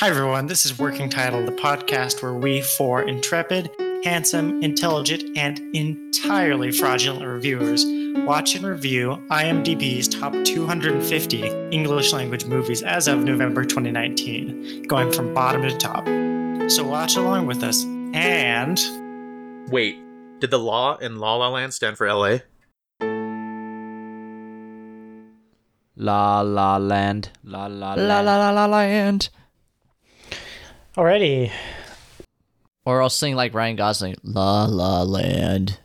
Hi, everyone. This is Working Title, the podcast where we four intrepid, handsome, intelligent, and entirely fraudulent reviewers watch and review IMDb's top 250 English language movies as of November 2019, going from bottom to top. So watch along with us. And Wait, did the law in La La Land stand for LA? La La Land. La La Land. La la la la land. Alrighty, Or I'll sing like Ryan Gosling. La la land.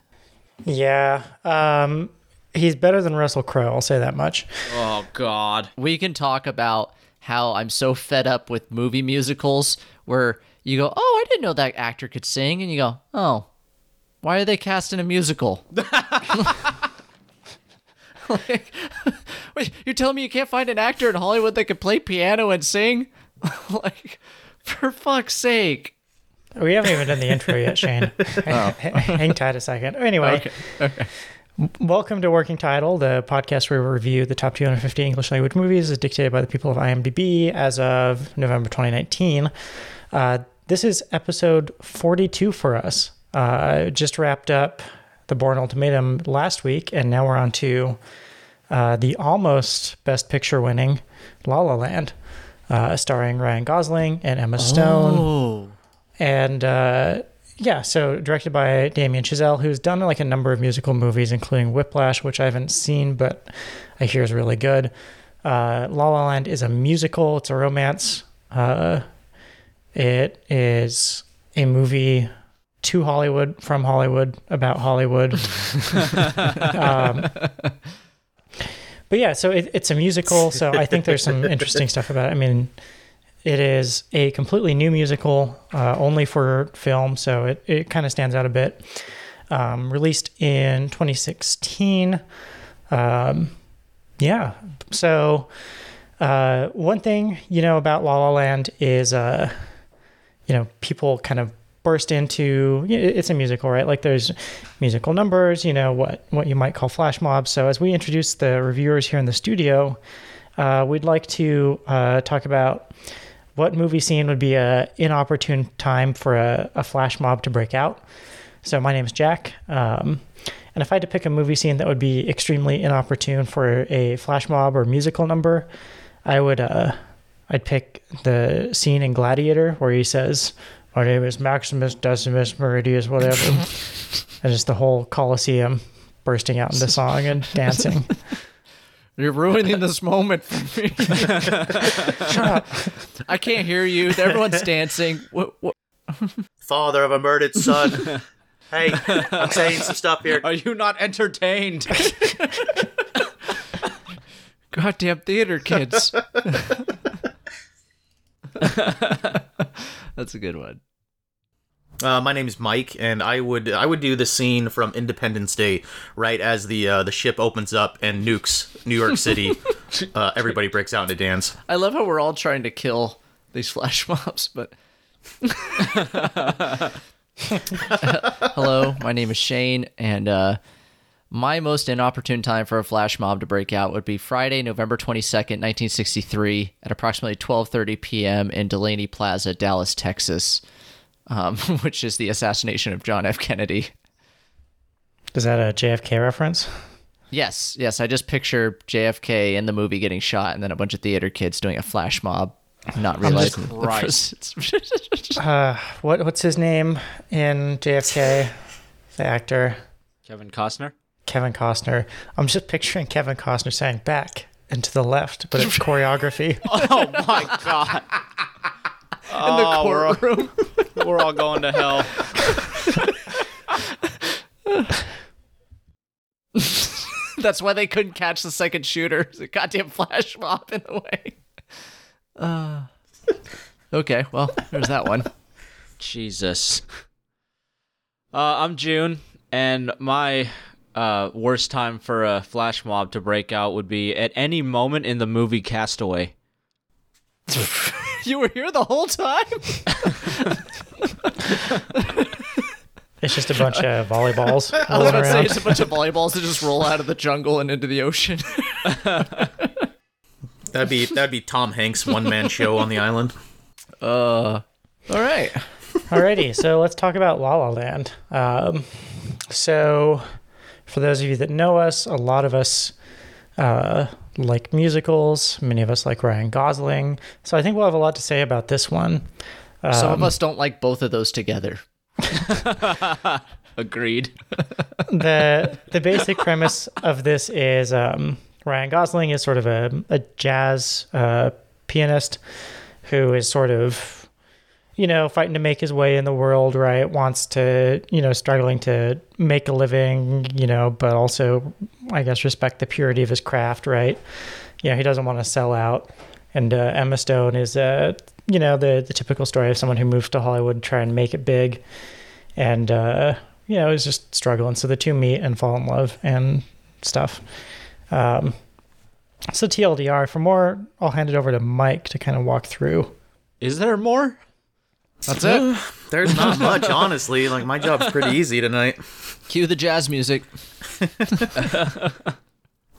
yeah, um, he's better than Russell Crowe. I'll say that much. Oh God. We can talk about how I'm so fed up with movie musicals where you go, "Oh, I didn't know that actor could sing," and you go, "Oh, why are they casting a musical?" like, wait, you're telling me you can't find an actor in Hollywood that could play piano and sing? like, for fuck's sake. We haven't even done the intro yet, Shane. Hang tight a second. Anyway, welcome to Working Title, the podcast where we review the top 250 English language movies as dictated by the people of IMDb as of November 2019. Uh, this is episode 42 for us. Uh, just wrapped up the Bourne Ultimatum last week, and now we're on to uh, the almost Best Picture winning La La Land, uh, starring Ryan Gosling and Emma Stone. Oh. And uh, yeah, so directed by Damien Chazelle, who's done like a number of musical movies, including Whiplash, which I haven't seen, but I hear is really good. Uh, La La Land is a musical. It's a romance. Uh, it is a movie to Hollywood, from Hollywood, about Hollywood. um, but yeah, so it, it's a musical. So I think there's some interesting stuff about it. I mean, it is a completely new musical, uh, only for film, so it, it kind of stands out a bit. Um, released in 2016. Um, yeah, so uh, one thing you know about La La Land is, uh, you know, people kind of burst into it's a musical, right? Like there's musical numbers, you know, what what you might call flash mobs. So as we introduce the reviewers here in the studio, uh, we'd like to uh, talk about what movie scene would be a inopportune time for a, a flash mob to break out. So my name's Jack, um, and if I had to pick a movie scene that would be extremely inopportune for a flash mob or musical number, I would uh, I'd pick the scene in Gladiator where he says, "My name is Maximus Decimus Meridius," whatever, and just the whole Colosseum bursting out into song and dancing. You're ruining this moment for me. Shut up. I can't hear you. Everyone's dancing. What, what? Father of a murdered son. hey, I'm saying some stuff here. Are you not entertained? Goddamn theater kids. That's a good one. Uh, my name is Mike, and I would I would do the scene from Independence Day right as the uh, the ship opens up and nukes New York City. uh, everybody breaks out into dance. I love how we're all trying to kill these flash mobs, but. Hello, my name is Shane, and uh, my most inopportune time for a flash mob to break out would be Friday, November twenty second, nineteen sixty three, at approximately twelve thirty p.m. in Delaney Plaza, Dallas, Texas, um, which is the assassination of John F. Kennedy. Is that a JFK reference? Yes, yes. I just picture JFK in the movie getting shot, and then a bunch of theater kids doing a flash mob, not realizing the Christ. Uh, what what's his name in JFK? The actor Kevin Costner. Kevin Costner. I'm just picturing Kevin Costner saying back and to the left, but it's choreography. Oh my God. in the Oh, we're all- courtroom. We're all going to hell. That's why they couldn't catch the second shooter. There's a goddamn flash mob in the way. Uh, okay, well, there's that one. Jesus. Uh, I'm June, and my uh, worst time for a flash mob to break out would be at any moment in the movie Castaway. You were here the whole time? It's just a bunch of volleyballs I was rolling about to say it's a bunch of volleyballs that just roll out of the jungle and into the ocean. That'd be that'd be Tom Hanks one man show on the island. Uh, all right. Alrighty, so let's talk about La La Land. Um, so, for those of you that know us, a lot of us uh, like musicals. Many of us like Ryan Gosling. So I think we'll have a lot to say about this one. Some of us don't like both of those together. Agreed. the the basic premise of this is um, Ryan Gosling is sort of a, a jazz uh, pianist who is sort of you know fighting to make his way in the world right wants to you know struggling to make a living you know but also i guess respect the purity of his craft right you know he doesn't want to sell out and uh, emma stone is uh, you know the the typical story of someone who moves to hollywood to try and make it big and uh, you know is just struggling. So the two meet and fall in love and stuff. Um, so TLDR. For more, I'll hand it over to Mike to kind of walk through. Is there more? That's it. There's not much, honestly. Like my job's pretty easy tonight. Cue the jazz music.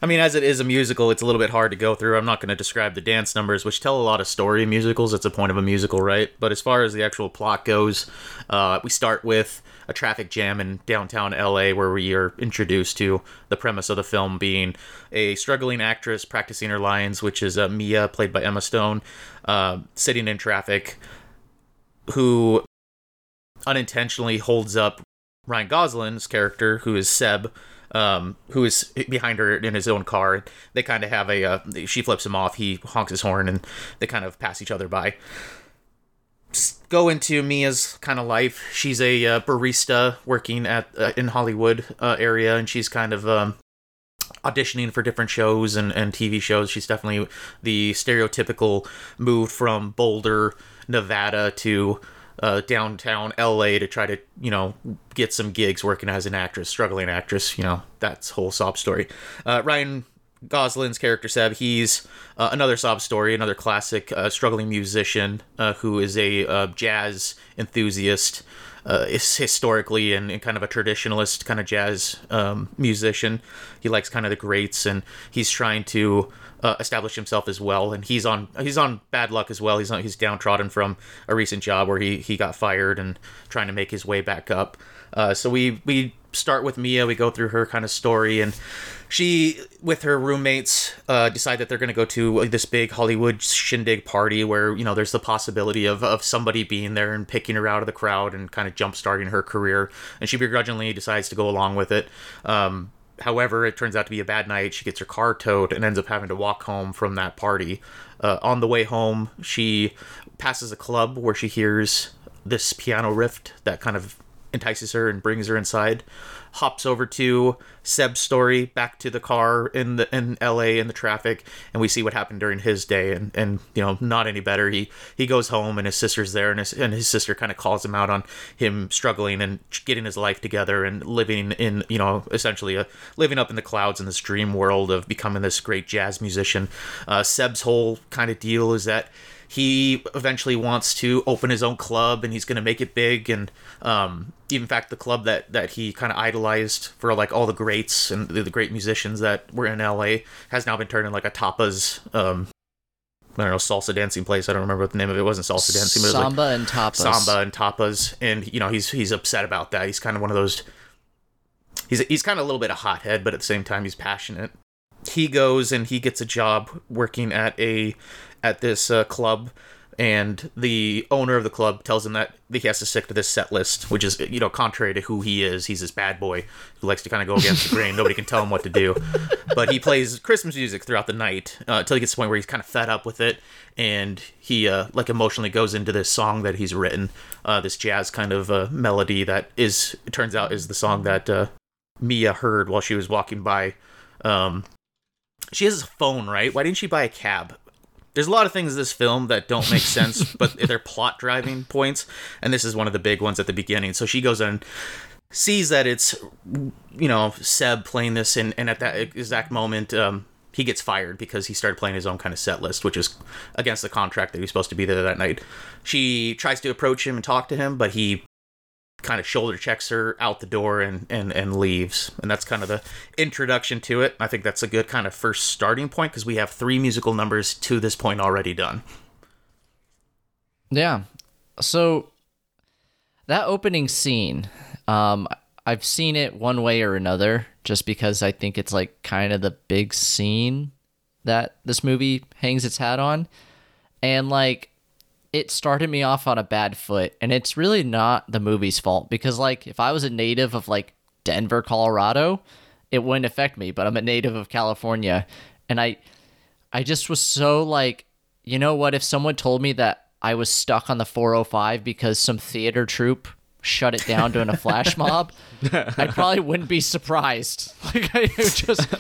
I mean, as it is a musical, it's a little bit hard to go through. I'm not going to describe the dance numbers, which tell a lot of story in musicals. It's a point of a musical, right? But as far as the actual plot goes, uh, we start with a traffic jam in downtown LA where we are introduced to the premise of the film being a struggling actress practicing her lines, which is uh, Mia, played by Emma Stone, uh, sitting in traffic, who unintentionally holds up Ryan Gosling's character, who is Seb, um, who is behind her in his own car. They kind of have a. Uh, she flips him off. He honks his horn, and they kind of pass each other by. Go into Mia's kind of life. She's a uh, barista working at uh, in Hollywood uh, area, and she's kind of um, auditioning for different shows and, and TV shows. She's definitely the stereotypical move from Boulder, Nevada to uh, downtown LA to try to, you know, get some gigs working as an actress, struggling actress. You know, that's whole sob story. Uh, Ryan Gosling's character Seb, he's uh, another sob story, another classic uh, struggling musician uh, who is a uh, jazz enthusiast, is historically and, and kind of a traditionalist kind of jazz um, musician. He likes kind of the greats, and he's trying to uh, establish himself as well. And he's on he's on bad luck as well. He's on, he's downtrodden from a recent job where he he got fired and trying to make his way back up. Uh, so we we start with Mia. We go through her kind of story, and she with her roommates uh, decide that they're going to go to this big Hollywood shindig party where you know there's the possibility of of somebody being there and picking her out of the crowd and kind of jump starting her career. And she begrudgingly decides to go along with it. Um, However, it turns out to be a bad night. She gets her car towed and ends up having to walk home from that party. Uh, on the way home, she passes a club where she hears this piano riff that kind of entices her and brings her inside. Hops over to Seb's story, back to the car in the in LA in the traffic, and we see what happened during his day, and and you know not any better. He he goes home and his sister's there, and his and his sister kind of calls him out on him struggling and getting his life together and living in you know essentially a living up in the clouds in this dream world of becoming this great jazz musician. Uh, Seb's whole kind of deal is that he eventually wants to open his own club and he's going to make it big and um, in fact the club that that he kind of idolized for like all the greats and the, the great musicians that were in la has now been turned into like a tapas um, I don't know salsa dancing place. I don't remember what the name of it. it wasn't salsa dancing, but it was like Samba and tapas. samba and tapas, and you know he's he's upset about that. He's kind of one of those. He's he's kind of a little bit of a hothead, but at the same time he's passionate. He goes and he gets a job working at a at this uh, club, and the owner of the club tells him that he has to stick to this set list, which is you know contrary to who he is. He's this bad boy who likes to kind of go against the grain. Nobody can tell him what to do, but he plays Christmas music throughout the night uh, until he gets to the point where he's kind of fed up with it, and he uh, like emotionally goes into this song that he's written, uh, this jazz kind of uh, melody that is it turns out is the song that uh, Mia heard while she was walking by. Um, she has a phone, right? Why didn't she buy a cab? There's a lot of things in this film that don't make sense, but they're plot driving points, and this is one of the big ones at the beginning. So she goes and sees that it's, you know, Seb playing this, and, and at that exact moment, um, he gets fired because he started playing his own kind of set list, which is against the contract that he was supposed to be there that night. She tries to approach him and talk to him, but he kind of shoulder checks her out the door and, and, and leaves. And that's kind of the introduction to it. I think that's a good kind of first starting point because we have three musical numbers to this point already done. Yeah. So that opening scene, um, I've seen it one way or another, just because I think it's like kind of the big scene that this movie hangs its hat on, and like it started me off on a bad foot, and it's really not the movie's fault because like if I was a native of like Denver, Colorado, it wouldn't affect me, but I'm a native of California, and I, I just was so like, you know what? If someone told me that I was stuck on the 405 because some theater troupe shut it down during a flash mob, I probably wouldn't be surprised. Like I just, oh,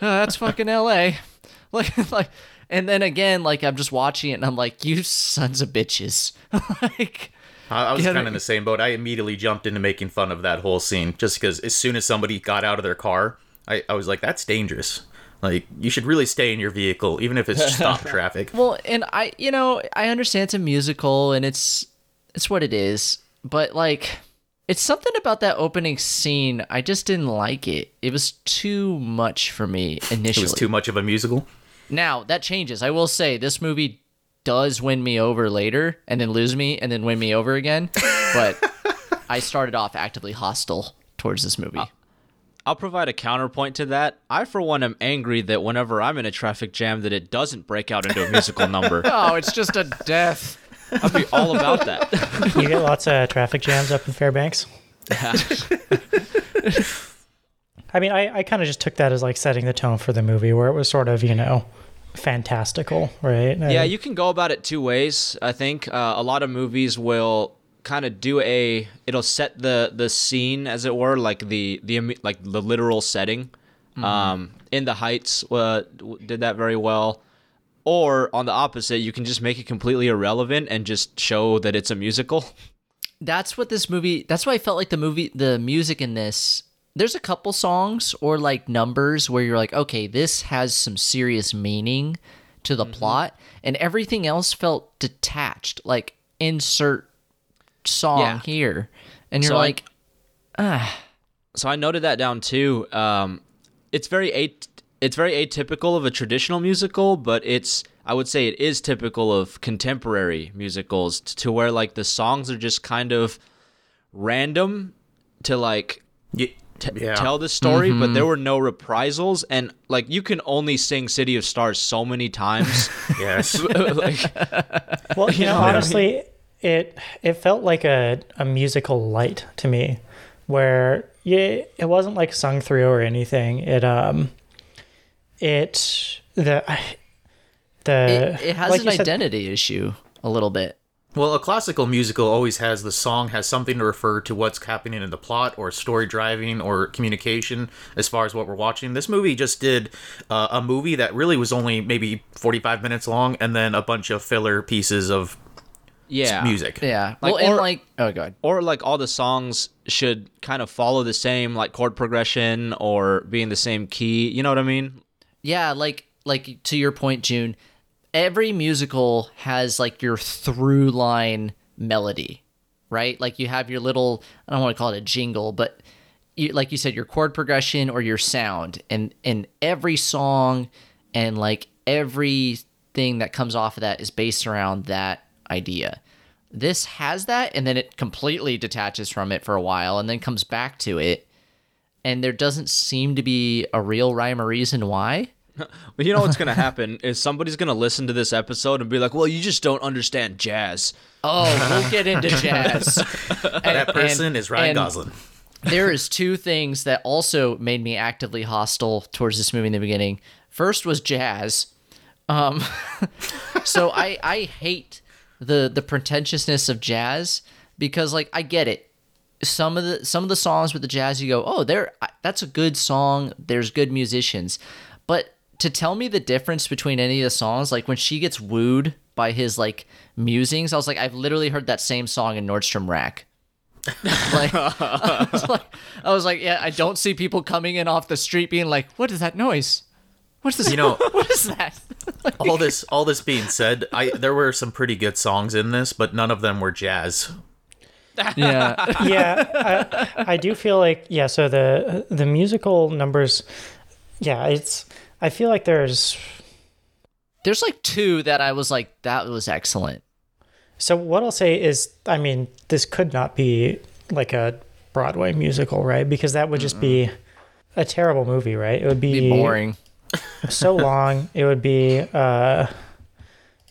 that's fucking L.A. Like like, and then again, like I'm just watching it and I'm like, you sons of bitches. like, I, I was kind of in the same boat. I immediately jumped into making fun of that whole scene just because as soon as somebody got out of their car, I, I was like, that's dangerous. Like, you should really stay in your vehicle, even if it's stop traffic. well, and I, you know, I understand it's a musical and it's it's what it is, but like. It's something about that opening scene. I just didn't like it. It was too much for me initially. It was too much of a musical. Now that changes. I will say this movie does win me over later, and then lose me, and then win me over again. But I started off actively hostile towards this movie. I'll provide a counterpoint to that. I, for one, am angry that whenever I'm in a traffic jam, that it doesn't break out into a musical number. oh, it's just a death. I'd be all about that. You get lots of traffic jams up in Fairbanks. I mean, I, I kind of just took that as like setting the tone for the movie, where it was sort of you know fantastical, right? Yeah, you can go about it two ways. I think uh, a lot of movies will kind of do a. It'll set the the scene, as it were, like the the imme- like the literal setting. Um, in the Heights uh, did that very well. Or on the opposite, you can just make it completely irrelevant and just show that it's a musical. That's what this movie. That's why I felt like the movie, the music in this. There's a couple songs or like numbers where you're like, okay, this has some serious meaning to the plot, and everything else felt detached. Like insert song Yeah. here, and you're So I- like, ah. so I noted that down too. Um, it's very at- it's very atypical of a traditional musical, but it's I would say it is typical of contemporary musicals t- to where like the songs are just kind of random to like Ye- t- yeah. tell the story, but there were no reprisals, and like you can only sing "City of Stars" so many times. Yes. like, Well, you know, honestly, it it felt like a, a musical light to me, where yeah, it wasn't like sung through or anything. It um, it the the It, it has like an you said- identity issue a little bit. Well, a classical musical always has the song has something to refer to what's happening in the plot or story driving or communication as far as what we're watching. This movie just did uh, a movie that really was only maybe 45 minutes long and then a bunch of filler pieces of yeah, music. Yeah. Like, well, and or- like, oh god. or like all the songs should kind of follow the same like chord progression or be in the same key. You know what I mean? Yeah, like like to your point, June. Every musical has like your through line melody, right? Like you have your little I don't want to call it a jingle, but you, like you said, your chord progression or your sound, and and every song and like everything that comes off of that is based around that idea. This has that, and then it completely detaches from it for a while, and then comes back to it, and there doesn't seem to be a real rhyme or reason why. But you know what's gonna happen is somebody's gonna listen to this episode and be like, "Well, you just don't understand jazz." Oh, we'll get into jazz. And- That person and- is Ryan and Gosling. There is two things that also made me actively hostile towards this movie in the beginning. First was jazz. Um, so I I hate the the pretentiousness of jazz because like I get it. Some of the some of the songs with the jazz you go, "Oh, there that's a good song. There's good musicians." But to tell me the difference between any of the songs, like when she gets wooed by his like musings, I was like, I've literally heard that same song in Nordstrom Rack. like, I was like, I was like, yeah, I don't see people coming in off the street being like, "What is that noise? What's this? You know- what is that?" all this all this being said, I there were some pretty good songs in this, but none of them were jazz. yeah, yeah, I, I do feel like yeah. So the the musical numbers, yeah, it's. I feel like there's there's like two that I was like, that was excellent. So what I'll say is, I mean, this could not be like a Broadway musical, right? Because that would just be a terrible movie, right? It would be, Be boring. so long. It would be, uh,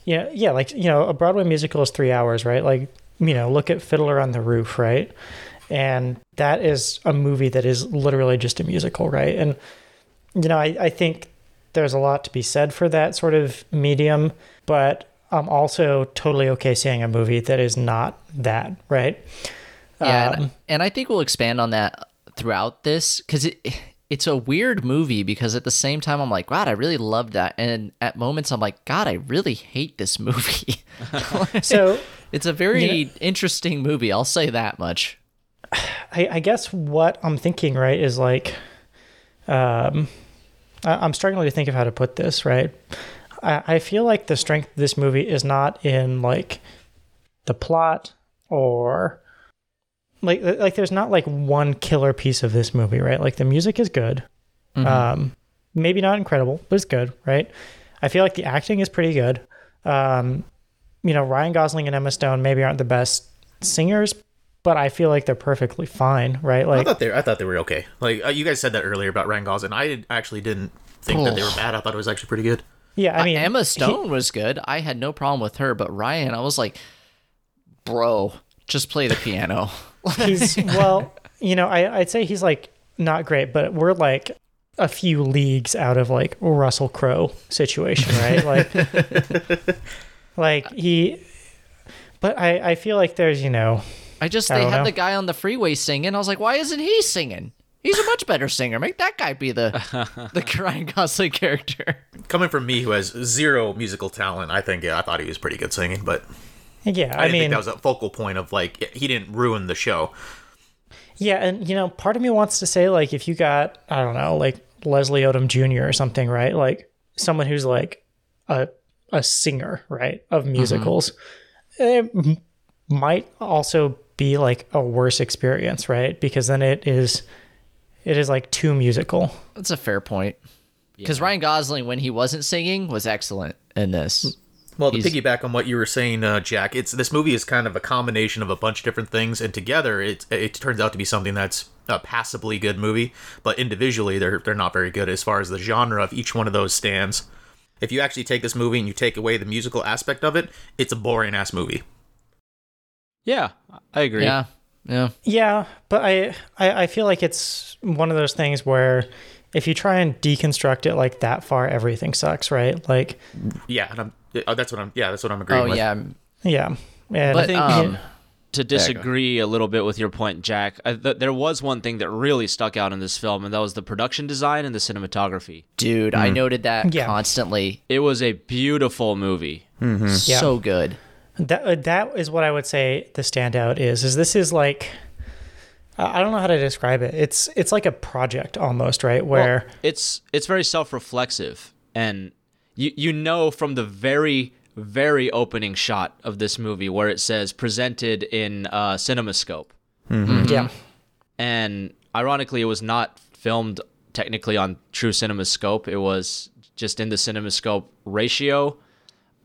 yeah, yeah, like you know, a Broadway musical is three hours, right? Like you know, look at Fiddler on the Roof, right? And that is a movie that is literally just a musical, right? And you know, I, I think there's a lot to be said for that sort of medium, but I'm also totally okay seeing a movie that is not that, right? Yeah, Um, and, and I think we'll expand on that throughout this because it it's a weird movie because at the same time I'm like, God, I really love that, and at moments I'm like, God, I really hate this movie. so it's a very You know- interesting movie. I'll say that much. I, I guess what I'm thinking, right, is like, um, I'm struggling to think of how to put this, right? I, I feel like the strength of this movie is not in like the plot or like like there's not like one killer piece of this movie, right? Like the music is good, um, maybe not incredible, but it's good, right? I feel like the acting is pretty good. Um, you know, Ryan Gosling and Emma Stone maybe aren't the best singers, but I feel like they're perfectly fine, right? Like I Like, thought they I thought they were okay. Like uh, you guys said that earlier about Ryan Gosling. I actually didn't think that they were bad. I thought it was actually pretty good. yeah, I mean, Uh, Emma Stone was good. I had no problem with her, but Ryan, I was like, bro, just play the piano. he's well, you know, I, I'd say he's like not great, but we're like a few leagues out of like Russell Crowe situation, right? Like, like he, but I, I feel like there's, you know, I just they don't had know. the guy on the freeway singing. I was like, why isn't he singing? He's a much better singer. Make that guy be the the Ryan Gosling character. Coming from me, who has zero musical talent, I think yeah, I thought he was pretty good singing, but yeah, I, I, didn't mean, think that was a focal point of like he didn't ruin the show. yeah, and you know, part of me wants to say like if you got, I don't know, like Leslie Odom Jr. or something, right? Like someone who's like a a singer, right, of mm-hmm. musicals, eh, it might also be like a worse experience, right? Because then it is it is like too musical. That's a fair point. Because Ryan Gosling, when he wasn't singing, was excellent in this. Well, to He's- piggyback on what you were saying, uh, Jack, it's this movie is kind of a combination of a bunch of different things, and together it it turns out to be something that's a passably good movie. But individually, they're they're not very good as far as the genre of each one of those stands. If you actually take this movie and you take away the musical aspect of it, it's a boring ass movie. Yeah, I agree. Yeah, yeah. Yeah, but I, I I feel like it's one of those things where if you try and deconstruct it like that far, everything sucks, right? Like, Yeah, and I'm uh, that's what I'm yeah that's what I'm agreeing Oh with. yeah. yeah, and But think- um, To disagree a little bit with your point, Jack, I, th- there was one thing that really stuck out in this film, and that was the production design and the cinematography. dude, I noted that Yeah. constantly. It was a beautiful movie. So good. That uh, that is what I would say the standout is. Is this is like. I I don't know how to describe it. It's it's like a project almost, right? Where Well, it's it's very self-reflexive, and you you know from the very very opening shot of this movie where it says presented in uh, CinemaScope, yeah, and ironically, it was not filmed technically on true CinemaScope. It was just in the CinemaScope ratio,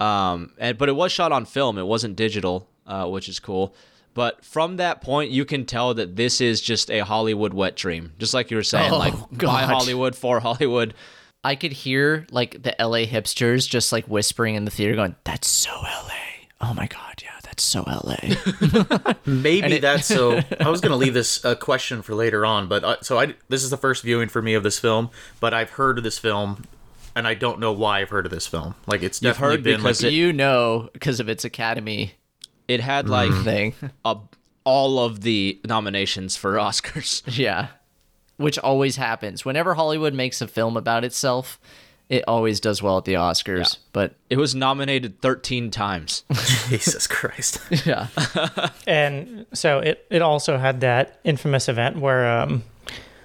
um, and but it was shot on film. It wasn't digital, uh, which is cool. But from that point, you can tell that this is just a Hollywood wet dream, just like you were saying, Oh, like by Hollywood for Hollywood. I could hear like the LA hipsters just like whispering in the theater, going, "That's so LA." Oh my god, yeah, that's so LA. Maybe that's so. I was gonna leave this uh, question for later on, but uh, so I this is the first viewing for me of this film, but I've heard of this film, and I don't know why I've heard of this film. Like it's You've definitely heard been because like it- you know, because of its Academy It had like thing. a, all of the nominations for Oscars. yeah, which always happens whenever Hollywood makes a film about itself. It always does well at the Oscars, but It was nominated 13 times. Jesus Christ. yeah, and so it it also had that infamous event where um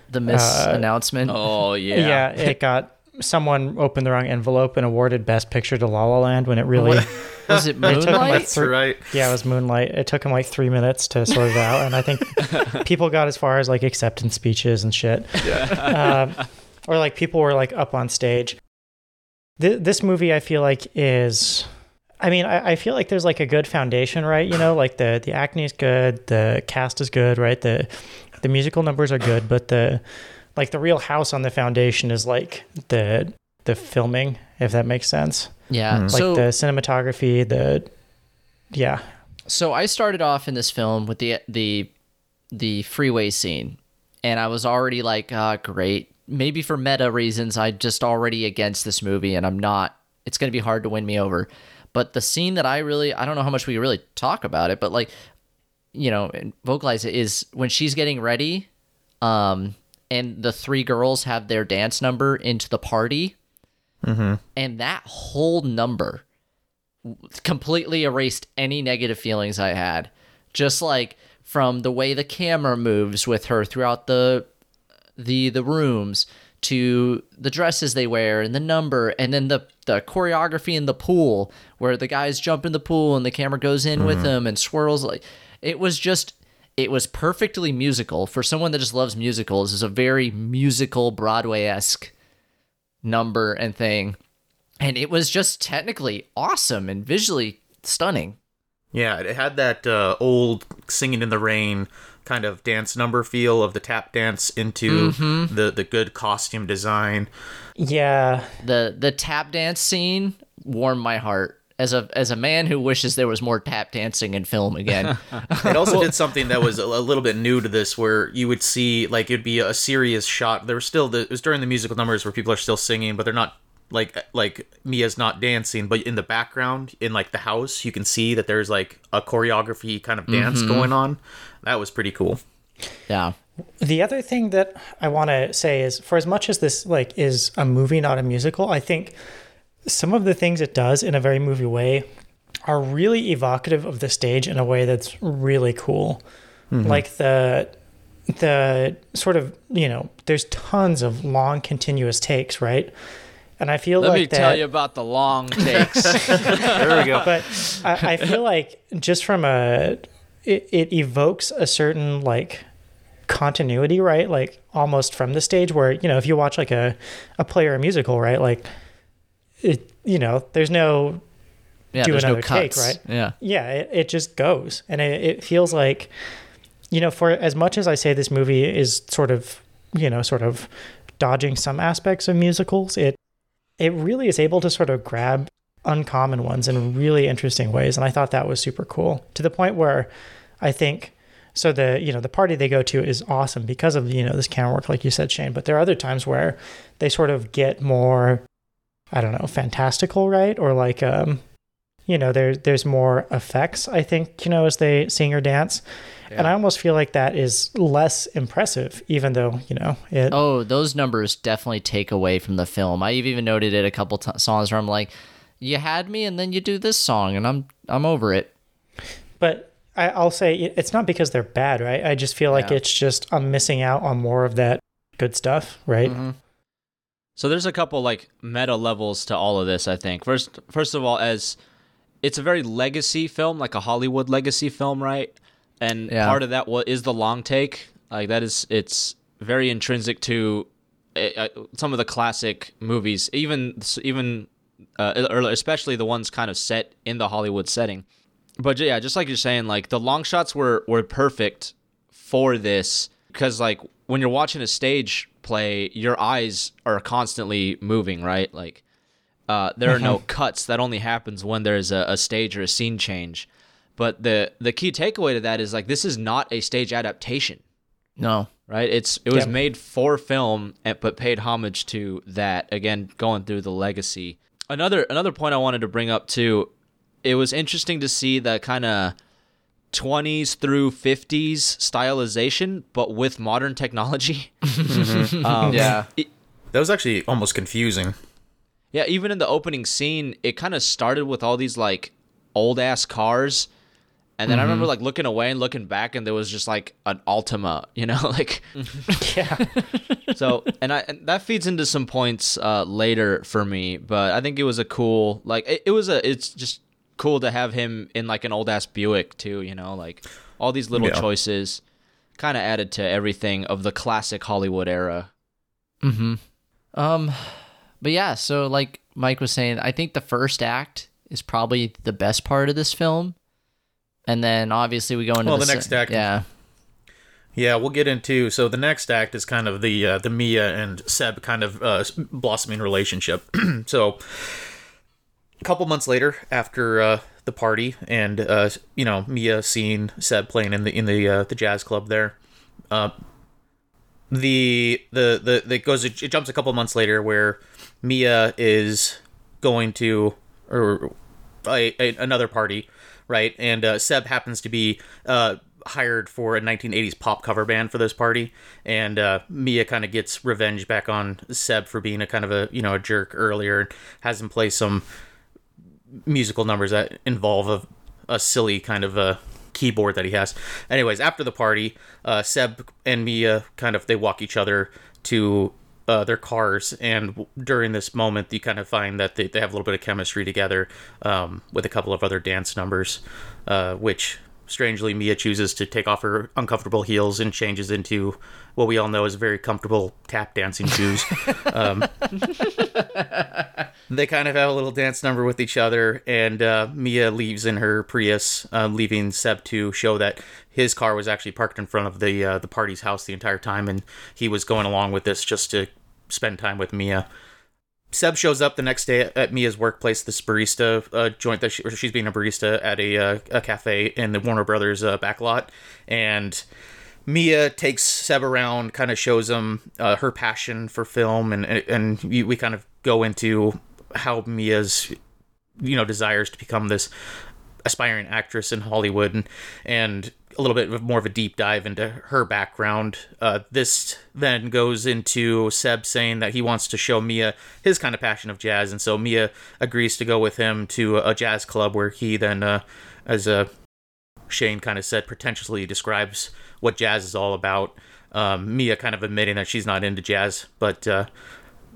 the miss Uh, announcement. Oh yeah. yeah, it got someone opened the wrong envelope and awarded best picture to La La Land when it really Was it took him like Moonlight? That's right. Yeah, it was Moonlight. It took him like three minutes to sort it out, and I think people got as far as like acceptance speeches and shit. Um, or like people were like up on stage. Th- this movie, I feel like, is I mean, I, I feel like there's like a good foundation, right? You know, like the the acne is good, the cast is good, right? The the musical numbers are good, but the like the real house on the foundation is like the the filming, if that makes sense. Yeah. Like So the cinematography, the yeah. so I started off in this film with the the the freeway scene, and I was already like, ah, great. Maybe for meta reasons, I just already against this movie, and I'm not. It's gonna be hard to win me over. But the scene that I really, I don't know how much we really talk about it, but like, you know, and vocalize it is when she's getting ready, um, and the three girls have their dance number into the party, mm-hmm. and that whole number completely erased any negative feelings I had. Just like from the way the camera moves with her throughout the the the rooms to the dresses they wear and the number and then the the choreography in the pool where the guys jump in the pool and the camera goes in with mm-hmm. them and swirls like it was just it was perfectly musical. For someone that just loves musicals is a very musical broadway-esque number and thing. And it was just technically awesome and visually stunning. Yeah, it had that uh, old singing in the rain kind of dance number feel of the tap dance into the the good costume design. Yeah. the the tap dance scene warmed my heart as a as a man who wishes there was more tap dancing in film again. It also did something that was a, a little bit new to this, where you would see like it'd be a serious shot. There was still the, it was during the musical numbers where people are still singing, but they're not like like Mia's not dancing, but in the background in like the house, you can see that there's like a choreography kind of dance mm-hmm. going on. That was pretty cool. yeah. The other thing that I want to say is for as much as this like is a movie not a musical, I think some of the things it does in a very movie way are really evocative of the stage in a way that's really cool. Mm-hmm. Like the the sort of, you know, there's tons of long continuous takes, right? And I feel Let like me that tell you about the long takes. There we go. but I, I feel like just from a it, it evokes a certain like continuity right like almost from the stage where you know if you watch like a a play or a musical right like it you know there's no Yeah, Do there's no another take, cuts. right? Yeah. yeah it, it just goes and it, it feels like you know for as much as i say this movie is sort of you know sort of dodging some aspects of musicals it it really is able to sort of grab uncommon ones in really interesting ways and i thought that was super cool to the point where i think so the you know the party they go to is awesome because of you know this camera work like you said shane but there are other times where they sort of get more i don't know fantastical right or like um you know there there's more effects i think you know as they sing or dance and i almost feel like that is less impressive even though you know it Oh, those numbers definitely take away from the film. I've even noted it a couple t- songs where I'm like, "You had me, and then you do this song, and I'm I'm over it." but I, i'll say it's not because they're bad right i just feel like Yeah. it's just i'm missing out on more of that good stuff right So there's a couple like meta levels to all of this, I think. First first of all as it's a very legacy film, like a Hollywood legacy film, right? And Yeah. part of that what is the long take. Like that is it's very intrinsic to uh, uh, some of the classic movies, even even uh, especially the ones kind of set in the Hollywood setting. But yeah, just like you're saying, like the long shots were were perfect for this because like when you're watching a stage play, your eyes are constantly moving, right? Like uh, there are no cuts. That only happens when there's a, a stage or a scene change. But the the key takeaway to that is like this is not a stage adaptation No. right? It's it was Yep. made for film, and- but paid homage to that. Again, going through the legacy. Another another point I wanted to bring up too. It was interesting to see that kind of 20s through 50s stylization, but with modern technology. um, Yeah. it- That was actually almost confusing. yeah, even in the opening scene, it kind of started with all these like old ass cars. And then I remember like looking away and looking back, and there was just like an Altima, you know, like yeah so and I and that feeds into some points uh, later for me, but I think it was a cool like it, it was a it's just cool to have him in like an old ass Buick too, you know, like all these little Yeah. choices kind of added to everything of the classic Hollywood era. Mm-hmm. Um, but yeah, so like Mike was saying, I think the first act is probably the best part of this film. And then obviously we go into Well, the, the next se- act- Yeah. Yeah, we'll get into. So the next act is kind of the uh, the Mia and Seb kind of uh, blossoming relationship. so a couple months later, after uh, the party, and uh, you know Mia seeing Seb playing in the in the uh, the jazz club there, uh, the the the the goes it jumps a couple months later where Mia is going to or a, a, another party, right? And uh, Seb happens to be uh, hired for a 1980s pop cover band for this party, and uh, Mia kind of gets revenge back on Seb for being a kind of a you know a jerk earlier, has him play some musical numbers that involve a, a silly kind of a keyboard that he has. Anyways, after the party, uh, Seb and Mia kind of they walk each other to uh, their cars, and during this moment, you kind of find that they, they have a little bit of chemistry together um, with a couple of other dance numbers, uh, which strangely Mia chooses to take off her uncomfortable heels and changes into what we all know as very comfortable tap dancing shoes. um, they kind of have a little dance number with each other, and uh, Mia leaves in her Prius, um, leaving Seb to show that his car was actually parked in front of the uh, the party's house the entire time, and he was going along with this just to spend time with Mia. Seb shows up the next day at Mia's workplace, this barista uh, joint that she, she's being a barista at a, uh, a cafe in the Warner Brothers uh, backlot, and Mia takes Seb around, kind of shows him uh, her passion for film, and and we, kind of go into how Mia's you know desires to become this aspiring actress in Hollywood, and and a little bit more of a deep dive into her background. Uh, this then goes into Seb saying that he wants to show Mia his kind of passion of jazz, and so Mia agrees to go with him to a jazz club where he then, uh, as uh, Shane kind of said, pretentiously describes what jazz is all about. Um, Mia kind of admitting that she's not into jazz, but uh,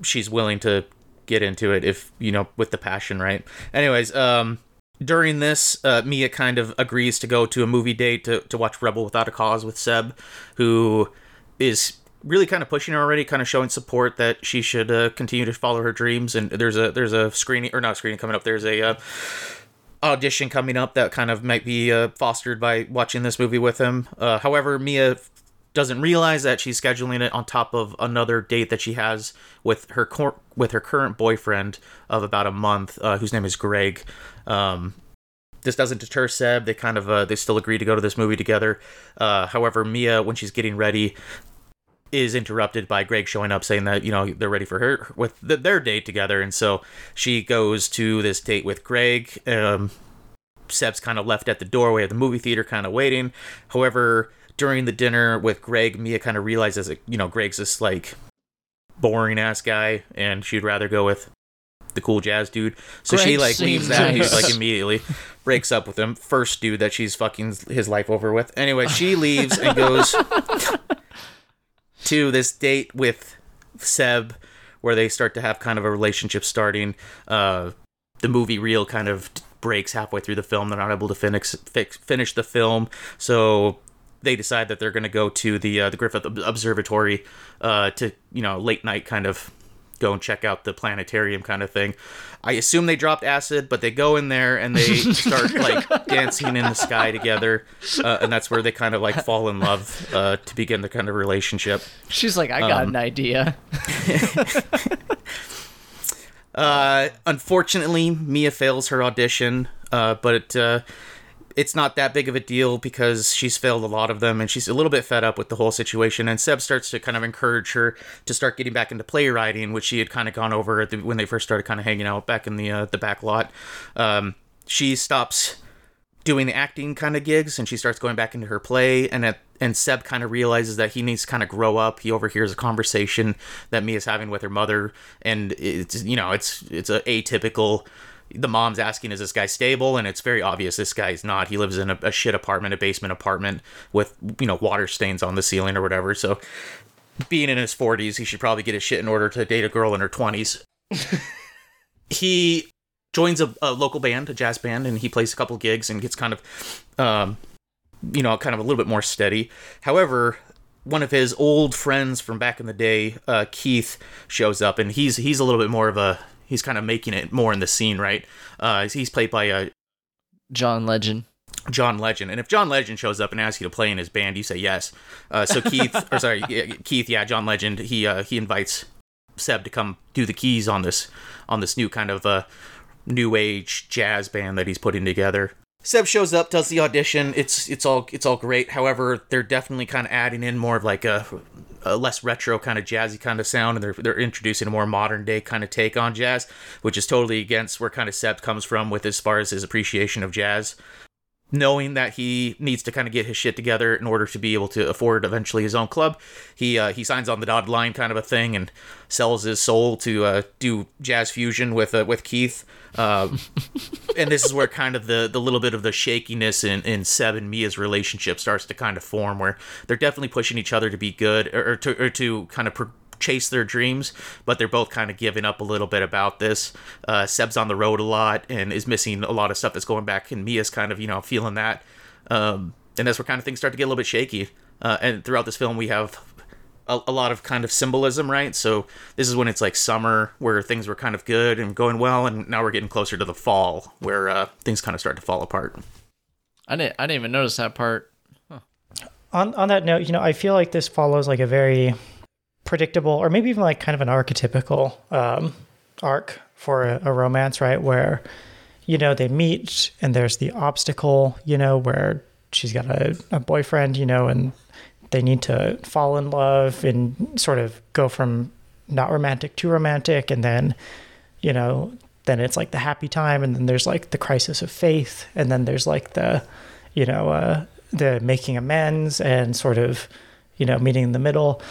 she's willing to get into it if you know with the passion, right? Anyways, um, during this, uh, Mia kind of agrees to go to a movie date to, to watch Rebel Without a Cause with Seb, who is really kind of pushing her already, kind of showing support that she should uh, continue to follow her dreams. And there's a there's a screening or not screening coming up. There's a uh, audition coming up that kind of might be uh, fostered by watching this movie with him. Uh, however, Mia doesn't realize that she's scheduling it on top of another date that she has with her cor- with her current boyfriend of about a month, uh, whose name is Greg. Um, this doesn't deter Seb. They kind of uh, they still agree to go to this movie together. Uh, however, Mia, when she's getting ready, is interrupted by Greg showing up saying that you know they're ready for her with th- their date together, and so she goes to this date with Greg. Um, Seb's kind of left at the doorway of the movie theater, kind of waiting. However, during the dinner with Greg, Mia kind of realizes that you know Greg's this like boring ass guy, and she'd rather go with the cool jazz dude. So she like leaves that and he's like immediately breaks up with him. First dude that she's fucking his life over with. Anyway, she leaves and goes to this date with Seb where they start to have kind of a relationship starting. Uh, the movie reel kind of breaks halfway through the film. They're not able to finish fix, finish the film, so they decide that they're going to go to the uh, the Griffith Observatory uh, to you know late night kind of go and check out the planetarium kind of thing. I assume they dropped acid, but they go in there and they start like dancing in the sky together, uh, and that's where they kind of like fall in love uh, to begin the kind of relationship. She's like, I got Um, an idea. Uh, unfortunately, Mia fails her audition, uh, but uh, it's not that big of a deal because she's failed a lot of them and she's a little bit fed up with the whole situation. And Seb starts to kind of encourage her to start getting back into playwriting, which she had kind of gone over the, when they first started kind of hanging out back in the uh, the back lot. Um, she stops doing the acting kind of gigs and she starts going back into her play and at, and Seb kind of realizes that he needs to kind of grow up. He overhears a conversation that Mia's having with her mother and it's you know, it's it's a atypical the mom's asking is this guy stable and it's very obvious this guy's not. He lives in a, a shit apartment, a basement apartment with you know, water stains on the ceiling or whatever. So being in his 40s, he should probably get his shit in order to date a girl in her 20s. he joins a, a local band, a jazz band, and he plays a couple gigs and gets kind of, um, you know, kind of a little bit more steady. However, one of his old friends from back in the day, uh, Keith, shows up, and he's he's a little bit more of a he's kind of making it more in the scene, right? Uh, he's played by uh, John Legend. John Legend. And if John Legend shows up and asks you to play in his band, you say yes. Uh, so Keith, or sorry, yeah, Keith, yeah, John Legend. He uh, he invites Seb to come do the keys on this on this new kind of uh, new age jazz band that he's putting together. Seb shows up, does the audition. It's it's all it's all great. However, they're definitely kind of adding in more of like a, a less retro kind of jazzy kind of sound, and they're they're introducing a more modern day kind of take on jazz, which is totally against where kind of Seb comes from with as far as his appreciation of jazz knowing that he needs to kind of get his shit together in order to be able to afford eventually his own club, he uh, he signs on the dotted line kind of a thing and sells his soul to uh, do jazz fusion with uh, with Keith. Uh, and this is where kind of the the little bit of the shakiness in in Seb and Mia's relationship starts to kind of form, where they're definitely pushing each other to be good or, or to or to kind of. Pro- chase their dreams, but they're both kind of giving up a little bit about this. Uh, Seb's on the road a lot and is missing a lot of stuff that's going back, and Mia's kind of you know feeling that, um, and that's where kind of things start to get a little bit shaky. Uh, and throughout this film, we have a, a, lot of kind of symbolism, right? So this is when it's like summer, where things were kind of good and going well, and now we're getting closer to the fall, where uh, things kind of start to fall apart. I didn't. I didn't even notice that part. Huh. On on that note, you know, I feel like this follows like a very predictable or maybe even like kind of an archetypical um, arc for a, a, romance, right? Where, you know, they meet and there's the obstacle, you know, where she's got a, a boyfriend, you know, and they need to fall in love and sort of go from not romantic to romantic. And then, you know, then it's like the happy time. And then there's like the crisis of faith. And then there's like the, you know, uh, the making amends and sort of, you know, meeting in the middle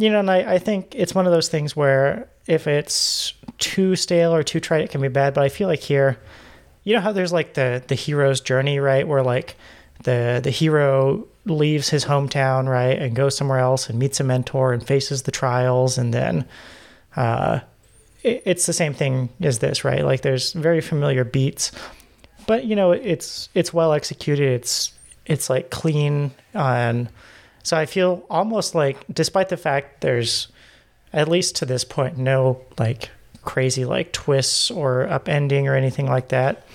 you know, and I, I think it's one of those things where if it's too stale or too trite, it can be bad. But I feel like here, you know how there's like the the hero's journey, right? Where like the the hero leaves his hometown, right, and goes somewhere else and meets a mentor and faces the trials, and then uh, it, it's the same thing as this, right? Like there's very familiar beats, but you know it's it's well executed. It's it's like clean and so I feel almost like, despite the fact there's, at least to this point, no like crazy like twists or upending or anything like that.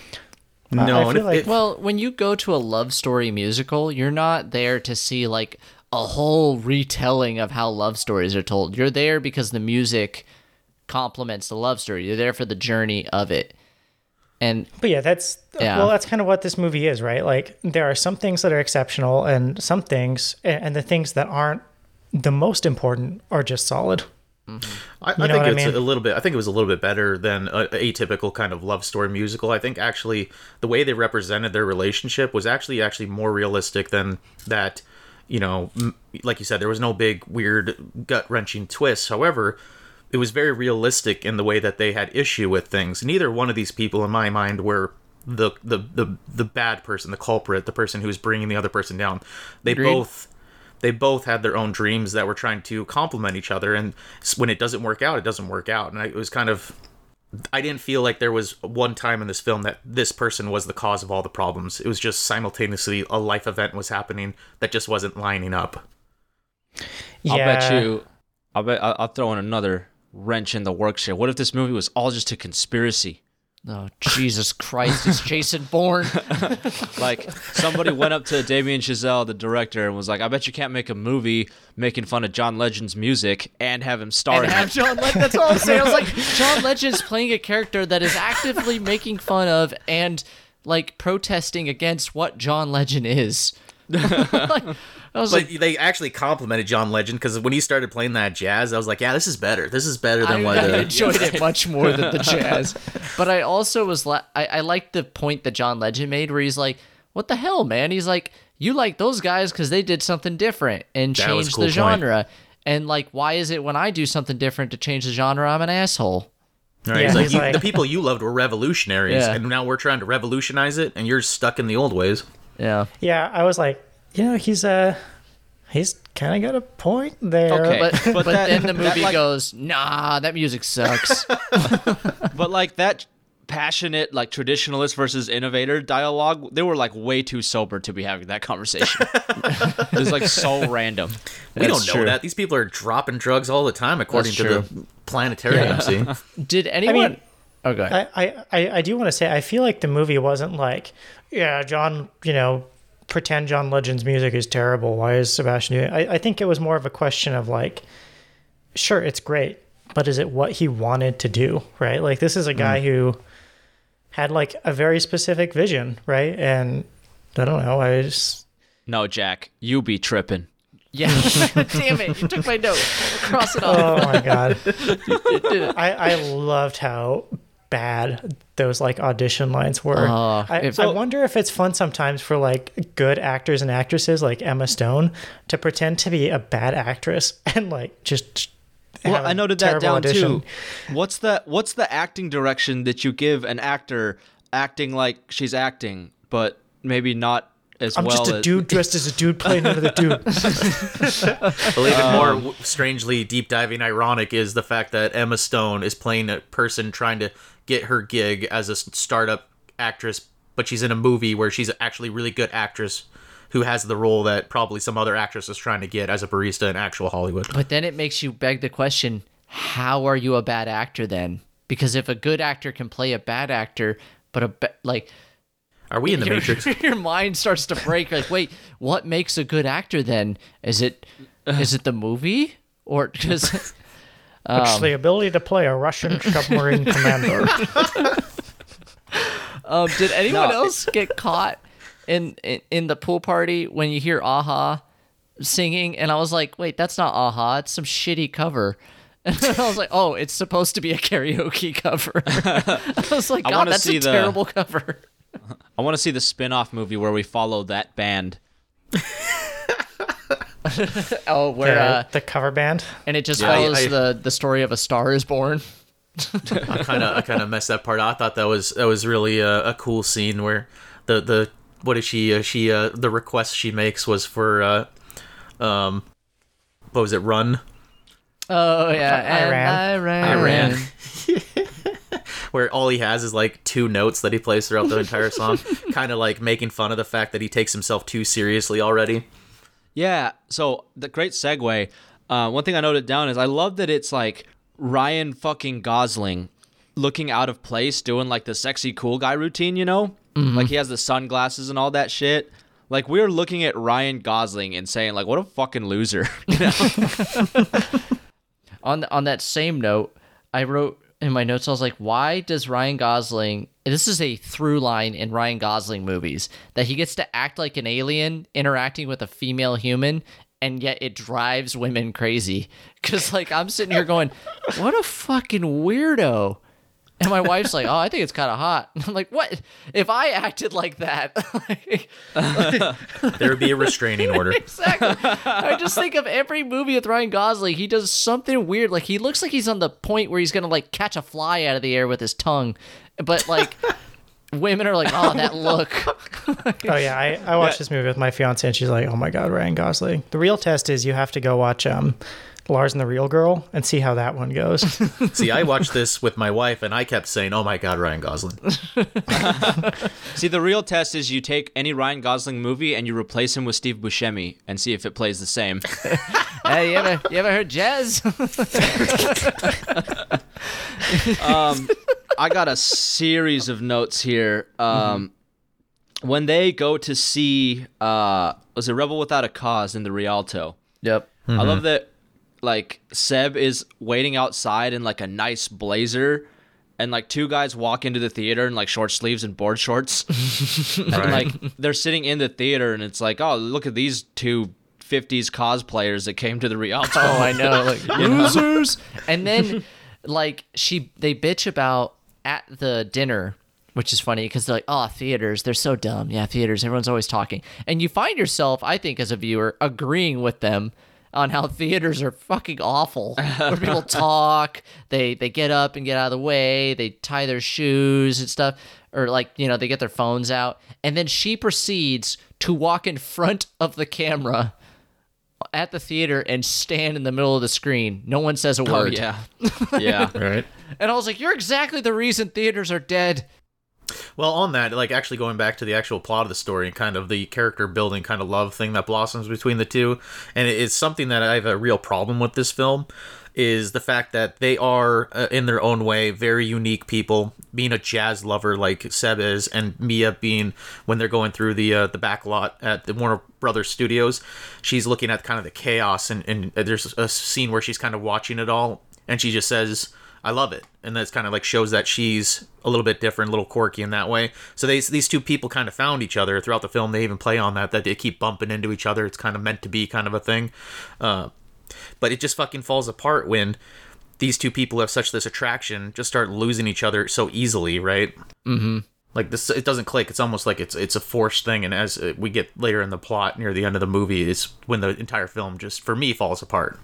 Uh, no, uh, like, well, when you go to a love story musical, you're not there to see like a whole retelling of how love stories are told. You're there because the music complements the love story. You're there for the journey of it. And but yeah, that's yeah. well, that's kind of what this movie is, right? Like there are some things that are exceptional, and some things, and the things that aren't the most important are just solid. Mm-hmm. I, I think it's I mean? a little bit. I think it was a little bit better than a, a atypical kind of love story musical. I think actually the way they represented their relationship was actually actually more realistic than that. You know, like you said, there was no big weird gut wrenching twists. However, it was very realistic in the way that they had issue with things. Neither one of these people, in my mind, were the the the, the bad person, the culprit, the person who was bringing the other person down. They Agreed. both they both had their own dreams that were trying to complement each other, and when it doesn't work out, it doesn't work out. And I, it was kind of I didn't feel like there was one time in this film that this person was the cause of all the problems. It was just simultaneously a life event was happening that just wasn't lining up. Yeah. I'll bet you. I'll bet I'll throw in another wrench in the works here. What if this movie was all just a conspiracy? Oh Jesus Christ! It's Jason Bourne. like somebody went up to Damien Chazelle, the director, and was like, "I bet you can't make a movie making fun of John Legend's music and have him star and in have it." John Legend. That's all I'm saying. I was like, John Legend's playing a character that is actively making fun of and like protesting against what John Legend is. like, I was but like, they actually complimented John Legend because when he started playing that jazz, I was like, yeah, this is better. This is better than I, what. I uh, enjoyed it much more than the jazz. but I also was la- I, I liked the point that John Legend made where he's like, what the hell, man? He's like, you like those guys because they did something different and changed cool the genre. Point. And like, why is it when I do something different to change the genre, I'm an asshole? Right. Yeah, like, like, the people you loved were revolutionaries, yeah. and now we're trying to revolutionize it, and you're stuck in the old ways. Yeah. Yeah, I was like, you know, he's uh he's kind of got a point there. Okay, but, but, but that, then the movie like, goes, nah, that music sucks. but like that passionate like traditionalist versus innovator dialogue, they were like way too sober to be having that conversation. it was like so random. We That's don't know true. that. These people are dropping drugs all the time according to the planetarium. Yeah. Did anyone? I mean, Okay. I, I, I, I do want to say I feel like the movie wasn't like, yeah, John, you know, pretend John Legend's music is terrible. Why is Sebastian doing? I, I think it was more of a question of like, sure, it's great, but is it what he wanted to do? Right? Like this is a guy mm. who had like a very specific vision, right? And I don't know. I just No, Jack, you be tripping. yeah. Damn it! You took my note. Cross it off. oh my god, I I loved how bad those like audition lines were. Oh, I, if- I wonder if it's fun sometimes for like good actors and actresses like Emma Stone to pretend to be a bad actress and like just. Well, have a I noted that down audition. too. What's the what's the acting direction that you give an actor acting like she's acting, but maybe not as I'm well just a as dude dressed as a dude playing another dude. Well, even um, more strangely deep diving ironic is the fact that Emma Stone is playing a person trying to get her gig as a startup actress, but she's in a movie where she's actually a really good actress who has the role that probably some other actress is trying to get as a barista in actual Hollywood. But then it makes you beg the question: How are you a bad actor then? Because if a good actor can play a bad actor, but a ba- like Are we in the your, Matrix? your mind starts to break. Like, wait, what makes a good actor then? Is it is it the movie or because It's the ability to play a Russian submarine commander. um, did anyone No, else get caught in, in in the pool party when you hear a-ha singing? And I was like, wait, that's not a-ha. It's some shitty cover. And I was like, oh, it's supposed to be a karaoke cover. I was like, I God, that's a the- terrible cover. I want to see the spin-off movie where we follow that band. Oh, where the, uh, the cover band. and it just Yeah, follows I- the the story of a star is born. I kind of I kind of messed that part. up. I thought that was that was really a, a cool scene where the the what is she uh, she uh, the request she makes was for uh um what was it run Oh yeah, and ran. I ran. I ran. where all he has is like two notes that he plays throughout the entire song, kind of like making fun of the fact that he takes himself too seriously already. Yeah. So the great segue. Uh, one thing I noted down is I love that it's like Ryan fucking Gosling looking out of place, doing like the sexy cool guy routine. You know, like he has the sunglasses and all that shit. Like we're looking at Ryan Gosling and saying like, what a fucking loser. You know? on on that same note, I wrote in my notes. I was like, why does Ryan Gosling? This is a through line in Ryan Gosling movies that he gets to act like an alien interacting with a female human. And yet it drives women crazy. Cause like I'm sitting here going, what a fucking weirdo. And my wife's like, oh, I think it's kind of hot. I'm like, what? If I acted like that, like, There would be a restraining order. Exactly. I just think of every movie with Ryan Gosling. He does something weird. Like he looks like he's on the point where he's gonna like catch a fly out of the air with his tongue, but like women are like, oh, that look. Oh yeah, I, I watched this movie with my fiance and she's like, "Oh my god, Ryan Gosling." The real test is you have to go watch um, Lars and the Real Girl and see how that one goes. See, I watched this with my wife, and I kept saying, "Oh my god, Ryan Gosling." see, the real test is you take any Ryan Gosling movie and you replace him with Steve Buscemi and see if it plays the same. hey, you ever you ever heard jazz? um, I got a series of notes here. Um, When they go to see, uh, was it Rebel Without a Cause in the Rialto? yep. I love that, like, Seb is waiting outside in, like, a nice blazer, and, like, two guys walk into the theater in, like, short sleeves and board shorts. and, like, they're sitting in the theater, and it's like, oh, look at these two 50s cosplayers that came to the Rialto. Oh, I know, like losers. And then, like she, they bitch about at the dinner, which is funny because they're like, "Oh, theaters, they're so dumb." Yeah, theaters, everyone's always talking, and you find yourself, I think, as a viewer, agreeing with them on how theaters are fucking awful. Where people talk, they they get up and get out of the way, they tie their shoes and stuff, or like you know they get their phones out, and then she proceeds to walk in front of the camera at the theater and stand in the middle of the screen. No one says a word. Oh, word. yeah. Yeah. Right. Oh, And I was like, you're exactly the reason theaters are dead. Well, on that, like actually going back to the actual plot of the story and kind of the character building kind of love thing that blossoms between the two, and it is something that I have a real problem with this film is the fact that they are uh, in their own way very unique people. Being a jazz lover like Seb is and Mia being when they're going through the uh, the back lot at the Warner Brothers studios she's looking at kind of the chaos and, and there's a scene where she's kind of watching it all and she just says I love it. And that's kind of like shows that she's a little bit different, a little quirky in that way. So these these two people kind of found each other throughout the film. They even play on that that they keep bumping into each other. It's kind of meant to be kind of a thing. Uh, but it just fucking falls apart when these two people have such this attraction just start losing each other so easily, right? Mm-hmm. Like this, it doesn't click. It's almost like it's it's a forced thing. And as uh, we get later in the plot, near the end of the movie, is when the entire film just for me falls apart.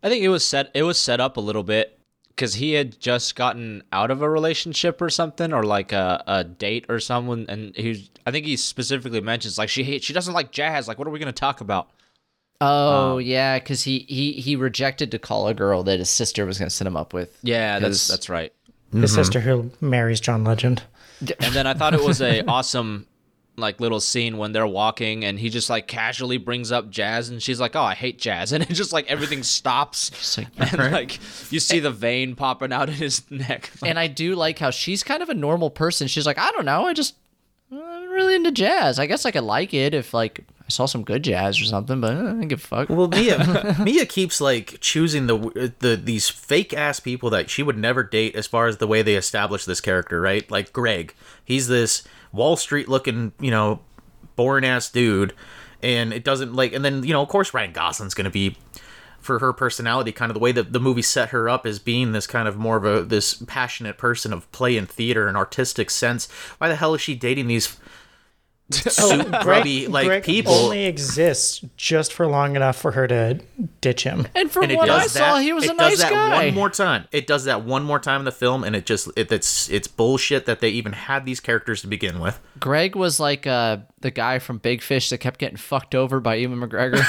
I think it was set it was set up a little bit because he had just gotten out of a relationship or something, or like a, a date or someone, and he I think he specifically mentions like she she doesn't like jazz. Like, what are we gonna talk about? Oh Um, yeah, because he, he he rejected to call a girl that his sister was going to set him up with. Yeah, that's 'Cause- that's right. His sister who marries John Legend. And then I thought it was a awesome like little scene when they're walking and he just like casually brings up jazz and she's like, "Oh, I hate jazz." And it just like everything stops. Just like, And like you see the vein popping out in his neck. and I do like how she's kind of a normal person. She's like, I don't know, I just I'm really into jazz. I guess I could like it if like I saw some good jazz or something, but uh, I don't give a fuck. Well, Mia Mia keeps like choosing the the these fake ass people that she would never date as far as the way they establish this character, right? Like Greg, he's this Wall Street looking, you know, boring ass dude, and it doesn't like. And then you know, of course, Ryan Gosling's gonna be for her personality, kind of the way that the movie set her up as being this kind of more of a this passionate person of play and theater and artistic sense. Why the hell is she dating these? Suit grubby like Greg people only exists just for long enough for her to ditch him. And from and what I does saw, he was a nice does that guy. one more time. It does that one more time in the film, and it just it, it's it's bullshit that they even had these characters to begin with. Greg was like uh, the guy from Big Fish that kept getting fucked over by Ewan McGregor.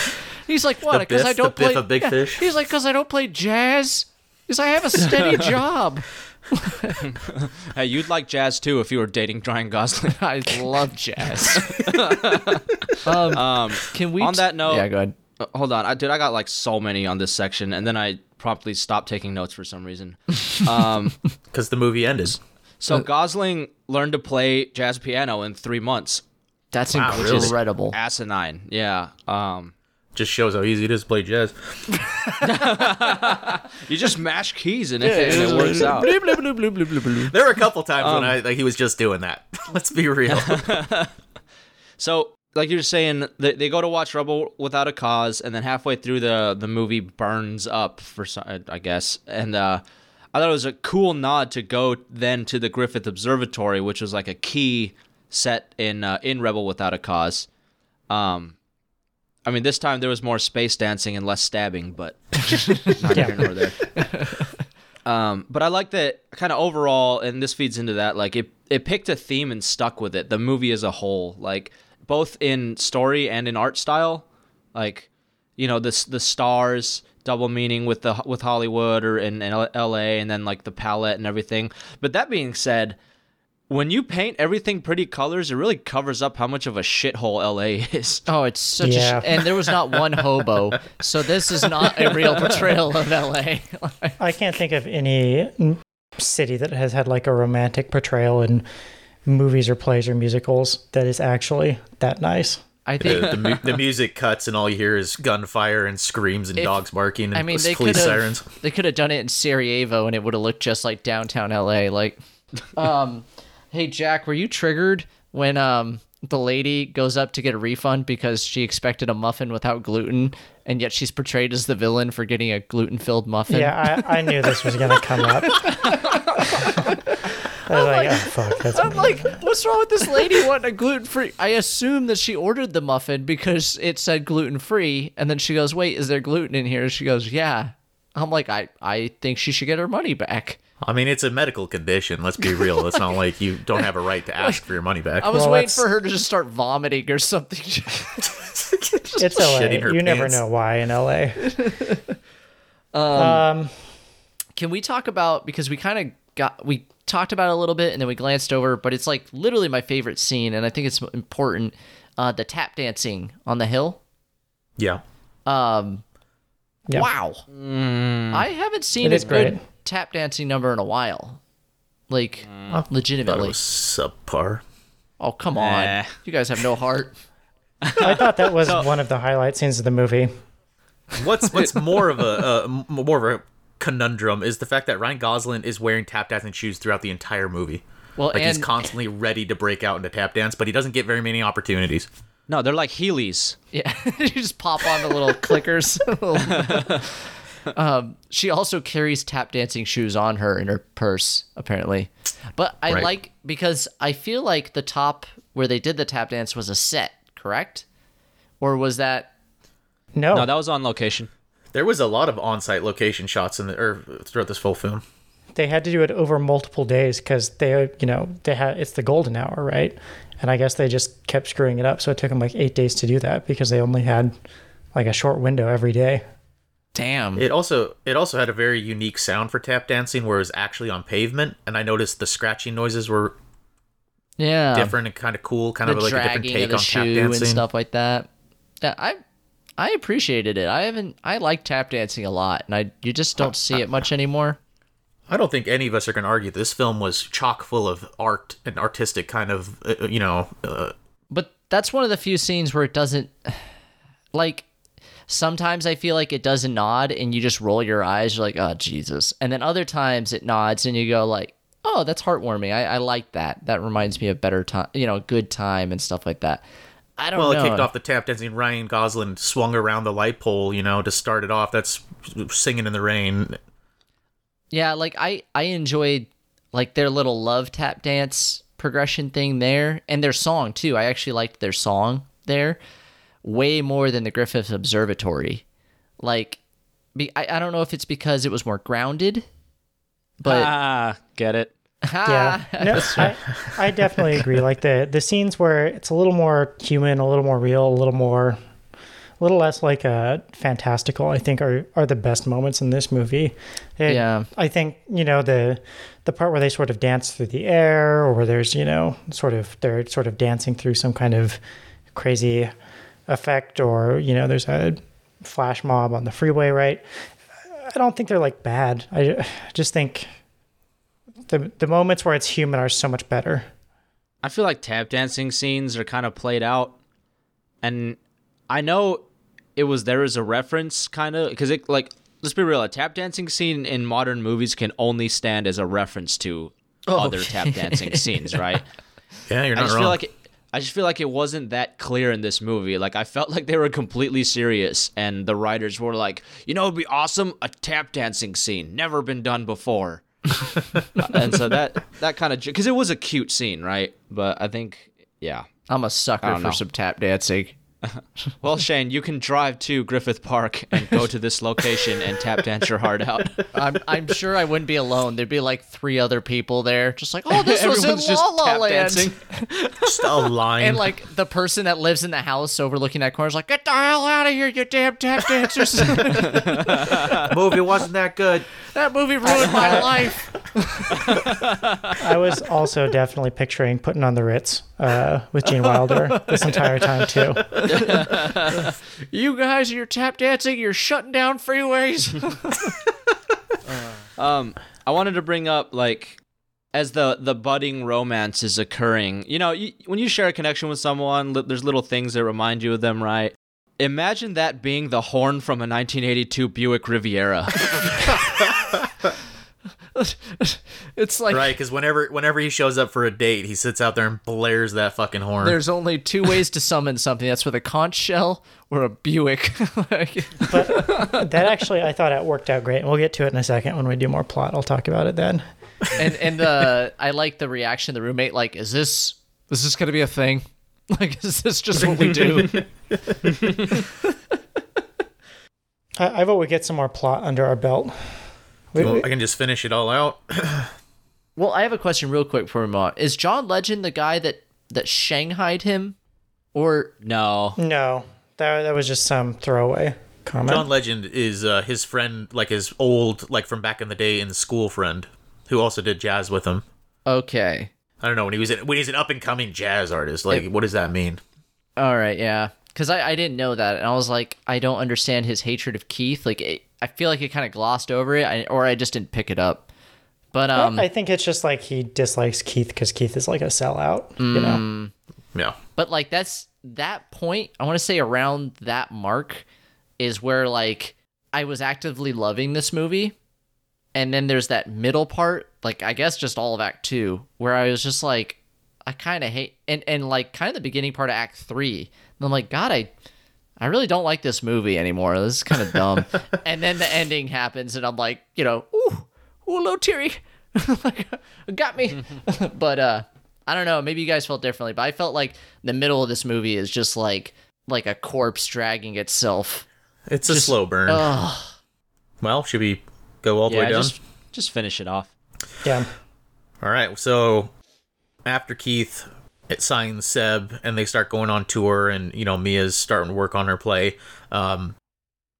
He's like, what? Because I don't the Biff play. of Big Fish? He's like, because I don't play jazz. Because I have a steady job. Hey, you'd like jazz too if you were dating Ryan Gosling. I love jazz. um, Um, can we on t- that note- Yeah, go ahead. uh, hold on, I did. I got like so many on this section, and then I promptly stopped taking notes for some reason. Um, Because the movie ended. so Gosling learned to play jazz piano in three months. That's Wow, really? incredible. Asinine, yeah. Um, Just shows how easy it is to play jazz. you just mash keys in it, and it works out. There were a couple times when I like he was just doing that. Let's be real. So, like you were saying, they, they go to watch Rebel Without a Cause, and then halfway through the the movie burns up for some, I guess. And uh, I thought it was a cool nod to go then to the Griffith Observatory, which was like a key set in uh, in Rebel Without a Cause. Um, I mean, this time there was more space dancing and less stabbing, but not here nor there. Um, but I like that kind of overall, and this feeds into that. Like it, it picked a theme and stuck with it. The movie as a whole, like both in story and in art style, like you know the the stars double meaning with the with Hollywood or in, in L.A. and then like the palette and everything. But that being said, when you paint everything pretty colors, it really covers up how much of a shithole L.A. is. Oh, it's such Yeah. a sh- and there was not one hobo, so this is not a real portrayal of LA. I can't think of any city that has had like a romantic portrayal in movies or plays or musicals that is actually that nice. I think the, the, mu- the music cuts and all you hear is gunfire and screams and If- dogs barking and I mean they could police have sirens. they could have done it in Sarajevo and it would have looked just like downtown LA. Like, um, hey Jack, were you triggered when um the lady goes up to get a refund because she expected a muffin without gluten, and yet she's portrayed as the villain for getting a gluten-filled muffin? Yeah, I, I knew this was gonna come up. I was like, oh fuck, that's I'm like, what's wrong with this lady wanting a gluten free? I assume that she ordered the muffin because it said gluten free, and then she goes, "Wait, is there gluten in here?" She goes, "Yeah." I'm like, I, I think she should get her money back. I mean, it's a medical condition. Let's be real. It's not like you don't have a right to ask for your money back. I was Well, waiting that's- for her to just start vomiting or something. it's LA. shitting her You never pants. know why in LA. um, Can we talk about because we kind of got we talked about it a little bit and then we glanced over, but it's like literally my favorite scene, and I think it's important. Uh, the tap dancing on the hill. Yeah. Um, Yeah. Wow, I haven't seen It a is good great. Tap dancing number in a while. Like, Thought it legitimately. was subpar. Oh come on, Nah. you guys have no heart. I thought that was one of the highlight scenes of the movie. What's what's more of a uh, more of a conundrum is the fact that Ryan Gosling is wearing tap dancing shoes throughout the entire movie. Well, Like and he's constantly ready to break out into tap dance, but he doesn't get very many opportunities. No, they're like Heelys. Yeah, you just pop on the little clickers. Um, she also carries tap dancing shoes on her in her purse, apparently. But I Right. like because I feel like the top where they did the tap dance was a set, correct? Or was that? No, No, that was on location. There was a lot of on-site location shots in the or throughout this full film. they had to do it over multiple days because they, you know, they had it's the golden hour, right? And I guess they just kept screwing it up, so it took them like eight days to do that because they only had like a short window every day. Damn. It also it also had a very unique sound for tap dancing, where it was actually on pavement, and I noticed the scratching noises were yeah. different and kind of cool, kind the of like a different take on tap shoe dancing. and stuff like that. Yeah, I I appreciated it. I haven't. I like tap dancing a lot, and I you just don't see it much anymore. I don't think any of us are going to argue this film was chock full of art and artistic kind of, uh, you know, uh, But that's one of the few scenes where it doesn't like sometimes I feel like it doesn't nod and you just roll your eyes, you're like, oh Jesus. And then other times it nods and you go like, Oh, that's heartwarming. I, I like that. That reminds me of better time you know, good time and stuff like that. I don't well, know. it kicked off the tap dancing. Ryan Gosling swung around the light pole, you know, to start it off. That's singing in the rain. Yeah, like I I enjoyed like their little love tap dance progression thing there and their song too. I actually liked their song there way more than the Griffith Observatory. Like be, I, I don't know if it's because it was more grounded, but ah, get it? Yeah, no, I, I definitely agree. Like the the scenes where it's a little more human, a little more real, a little more, a little less like a fantastical. I think are are the best moments in this movie. It- Yeah. I think you know the the part where they sort of dance through the air, or where there's you know sort of they're sort of dancing through some kind of crazy effect, or you know there's a flash mob on the freeway, right? I don't think they're like bad. I just think the the moments where it's human are so much better. I feel like tap dancing scenes are kind of played out, and I know it was there as a reference, kind of, because it like let's be real, a tap dancing scene in modern movies can only stand as a reference to oh. other tap dancing scenes, right? Yeah, you're I not just wrong. feel like it, I just feel like it wasn't that clear in this movie. Like I felt like they were completely serious, and the writers were like, you know, it'd be awesome a tap dancing scene, never been done before. and so that that kind of because it was a cute scene, right? But I think, yeah. I'm a sucker for know. some tap dancing. Well, Shane, you can drive to Griffith Park and go to this location and tap dance your heart out. I'm I'm sure I wouldn't be alone. There'd be like three other people there, just like, oh, this was in Everyone's just La La tap Land. dancing. just a line. And like the person that lives in the house overlooking that corner is like, get the hell out of here, you damn tap dancers! movie wasn't that good. That movie ruined my life. I was also definitely picturing putting on the Ritz uh, with Gene Wilder this entire time too. You guys, you're tap dancing. You're shutting down freeways. Um, I wanted to bring up like as the the budding romance is occurring. You know, you, when you share a connection with someone, li- there's little things that remind you of them, right? Imagine that being the horn from a 1982 Buick Riviera. it's like Right, because whenever whenever he shows up for a date, he sits out there and blares that fucking horn. there's only two ways to summon something. That's with a conch shell or a Buick. Like- That actually, I thought it worked out great. We'll get to it in a second when we do more plot. I'll talk about it then. and and uh, I like the reaction of the roommate. Like, is this is this gonna be a thing? Like, is this just what we do? I, I vote we get some more plot under our belt. We- Well, we- I can just finish it all out. well, I have a question real quick for him. uh, Is John Legend the guy that that shanghaied him, or no, no, that, that was just some throwaway comment. John Legend is uh, his friend, like his old, like from back in the day in the school friend, who also did jazz with him. Okay. I don't know when he was in, when he's an up and coming jazz artist. Like, what does that mean? All right, yeah. Because I, I didn't know that, and I was like, I don't understand his hatred of Keith. Like, it, I feel like it kind of glossed over it, I, or I just didn't pick it up. But um, I think it's just like he dislikes Keith because Keith is like a sellout. You Mm. know, Yeah, but like that's that point. I want to say around that mark is where like I was actively loving this movie, and then there's that middle part, like I guess just all of Act Two, where I was just like, I kind of hate, and and like kind of the beginning part of Act Three. And I'm like, God, I. I really don't like this movie anymore. This is kind of dumb. and then the ending happens, and I'm like, you know, ooh, ooh, a little teary. like, got me. but uh, I don't know. Maybe you guys felt differently, but I felt like the middle of this movie is just like like a corpse dragging itself. it's a slow burn. Ugh. well, should we go all the Yeah, way down? just just finish it off. yeah. All right. So after Keith it signs Seb and they start going on tour, and you know Mia's starting to work on her play. Um,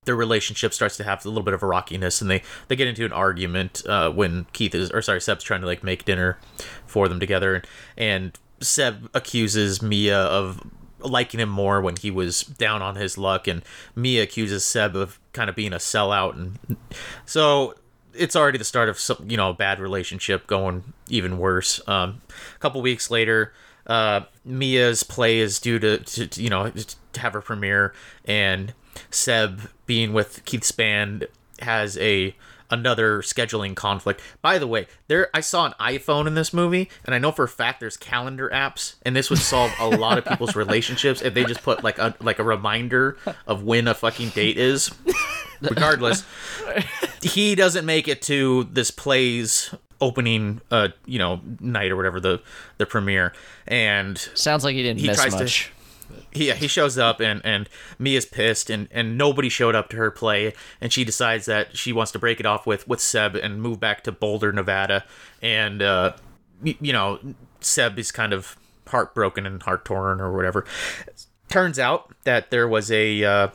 their relationship starts to have a little bit of a rockiness, and they they get into an argument uh, when Keith is, or sorry, Seb's trying to like make dinner for them together, and, Seb accuses Mia of liking him more when he was down on his luck, and Mia accuses Seb of kind of being a sellout, and so it's already the start of some, you know a bad relationship going even worse. Um, a couple weeks later, uh, Mia's play is due to, to, to, you know to have her premiere, and Seb being with Keith's band has a another scheduling conflict. By the way, there I saw an iPhone in this movie, and I know for a fact there's calendar apps, and this would solve a lot of people's relationships if they just put like a like a reminder of when a fucking date is. Regardless, he doesn't make it to this play's opening uh you know night or whatever the the premiere and Sounds like he didn't he miss much. to he he shows up and and Mia's pissed and and nobody showed up to her play and she decides that she wants to break it off with with Seb and move back to Boulder, Nevada and uh y- you know Seb is kind of heartbroken and heart torn or whatever. Turns out that there was a uh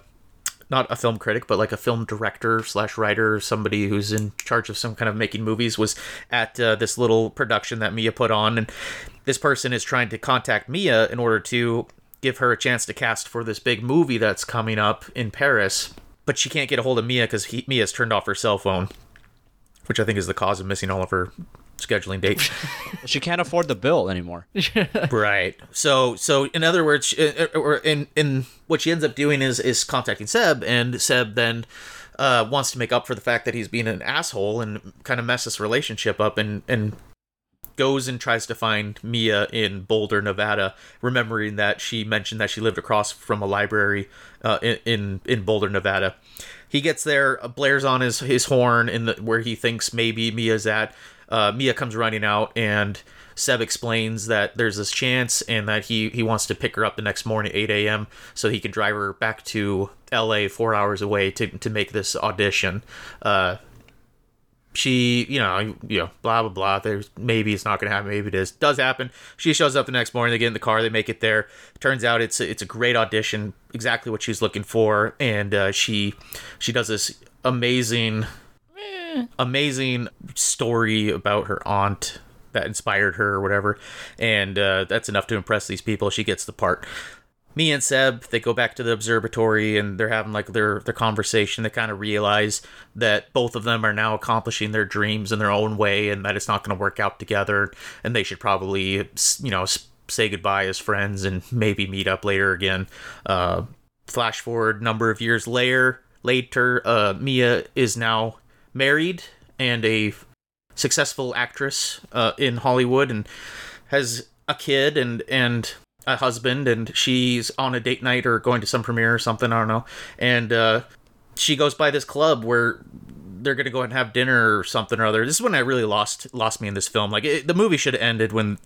not a film critic, but like a film director slash writer, somebody who's in charge of some kind of making movies, was at uh, this little production that Mia put on, and this person is trying to contact Mia in order to give her a chance to cast for this big movie that's coming up in Paris. But she can't get a hold of Mia because Mia's turned off her cell phone, which I think is the cause of missing all of her scheduling dates. She can't afford the bill anymore. right. So, so in other words, uh, uh, or in in what she ends up doing is is contacting Seb, and Seb then uh, wants to make up for the fact that he's being an asshole and kind of mess this relationship up, and and goes and tries to find Mia in Boulder, Nevada, remembering that she mentioned that she lived across from a library uh, in, in in Boulder, Nevada. He gets there, uh, blares on his his horn in the where he thinks maybe Mia's at. Uh, Mia comes running out, and Seb explains that there's this chance, and that he he wants to pick her up the next morning, at 8 a.m., so he can drive her back to L.A. four hours away to to make this audition. Uh, she, you know, you know, blah blah blah. There's maybe it's not gonna happen, maybe it is. Does happen. She shows up the next morning. They get in the car. They make it there. Turns out it's a, it's a great audition, exactly what she's looking for, and uh, she she does this amazing, amazing story about her aunt that inspired her or whatever, and uh, that's enough to impress these people. She gets the part me and Seb, they go back to the observatory and they're having like their their conversation. They kind of realize that both of them are now accomplishing their dreams in their own way, and that it's not going to work out together. And they should probably, you know, say goodbye as friends and maybe meet up later again. Uh, flash forward number of years later, later, uh, Mia is now married and a successful actress uh, in Hollywood and has a kid and and a husband and she's on a date night or going to some premiere or something I don't know and uh, she goes by this club where they're gonna go and have dinner or something or other. This is when I really lost lost me in this film. Like it, the movie should have ended when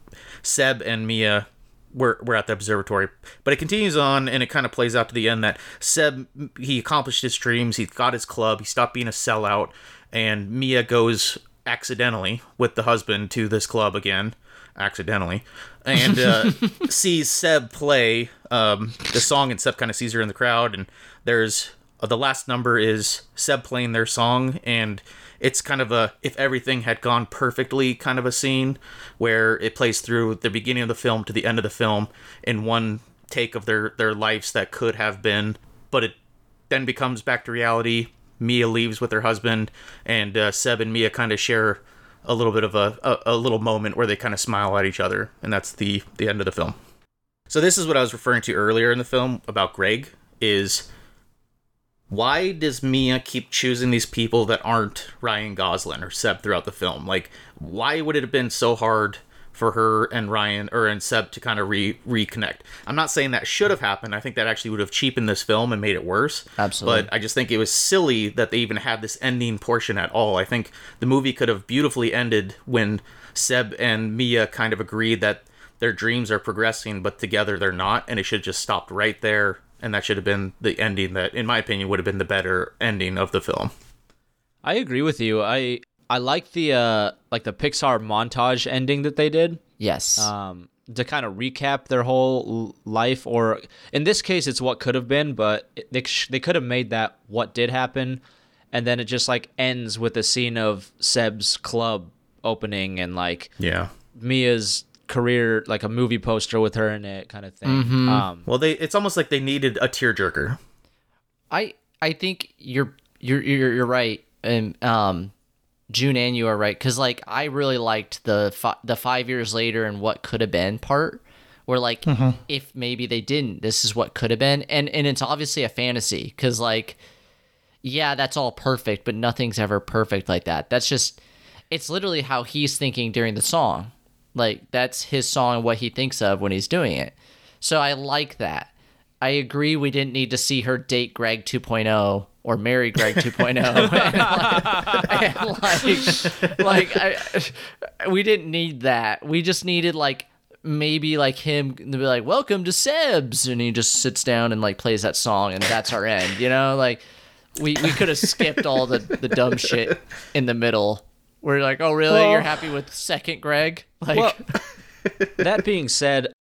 Seb and Mia were were at the observatory, but it continues on and it kind of plays out to the end that Seb he accomplished his dreams. He got his club. He stopped being a sellout, and Mia goes accidentally with the husband to this club again accidentally and uh, sees Seb play um, the song and Seb kind of sees her in the crowd and there's Uh, the last number is Seb playing their song, and it's kind of a if everything had gone perfectly kind of a scene where it plays through the beginning of the film to the end of the film in one take of their their lives that could have been, but it then becomes back to reality. Mia leaves with her husband, and uh, Seb and Mia kind of share a little bit of a, a, a little moment where they kind of smile at each other, and that's the the end of the film. So this is what I was referring to earlier in the film about Greg is why does Mia keep choosing these people that aren't Ryan Gosling or Seb throughout the film? Like, why would it have been so hard for her and Ryan or and Seb to kind of re reconnect? I'm not saying that should have happened. I think that actually would have cheapened this film and made it worse. Absolutely. But I just think it was silly that they even had this ending portion at all. I think the movie could have beautifully ended when Seb and Mia kind of agreed that their dreams are progressing, but together they're not, and it should have just stopped right there and that should have been the ending that in my opinion would have been the better ending of the film I agree with you. I I like the uh like the Pixar montage ending that they did. Yes. Um to kind of recap their whole life or in this case it's what could have been, but they they could have made that what did happen and then it just like ends with a scene of Seb's club opening and like yeah Mia's career like a movie poster with her in it kind of thing. Mm-hmm. Um well they it's almost like they needed a tearjerker I I think you're you're you're, you're right, and um, June and you are right because like I really liked the fi- the five years later and what could have been part where like mm-hmm. if maybe they didn't, this is what could have been, and and it's obviously a fantasy because like yeah, that's all perfect, but nothing's ever perfect like that. That's just it's literally how he's thinking during the song. Like that's his song and what he thinks of when he's doing it. So I like that. I agree we didn't need to see her date Greg 2.0 or marry Greg 2.0. and like, and like, like I, we didn't need that. We just needed like maybe like him to be like, "Welcome to Seb's," and he just sits down and like plays that song, and that's our end. You know, like we we could have skipped all the the dumb shit in the middle. We're like, "Oh, really? Well- You're happy with second Greg?" Like, Well, that being said,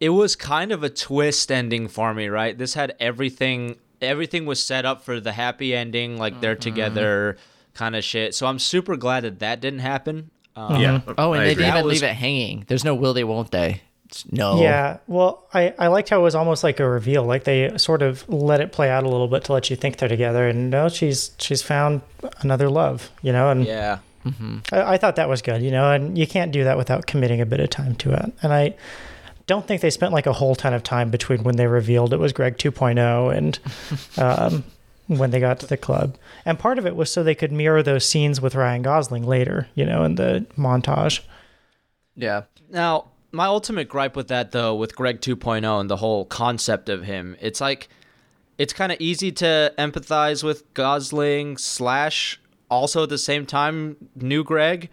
it was kind of a twist ending for me, right? This had everything everything was set up for the happy ending, like they're together kind of shit. So I'm super glad that that didn't happen. Um, yeah oh, and I they agree. didn't even was- leave it hanging. There's no will they, won't they? It's no. Yeah, well, I, I liked how it was almost like a reveal. Like they sort of let it play out a little bit to let you think they're together, and no, she's she's found another love, you know. And yeah. I, I thought that was good, you know. And you can't do that without committing a bit of time to it. And I don't think they spent like a whole ton of time between when they revealed it was Greg 2.0 and um, when they got to the club. And part of it was so they could mirror those scenes with Ryan Gosling later, you know, in the montage. Yeah. Now, my ultimate gripe with that though, with Greg 2.0 and the whole concept of him, it's like it's kind of easy to empathize with Gosling slash also at the same time new Greg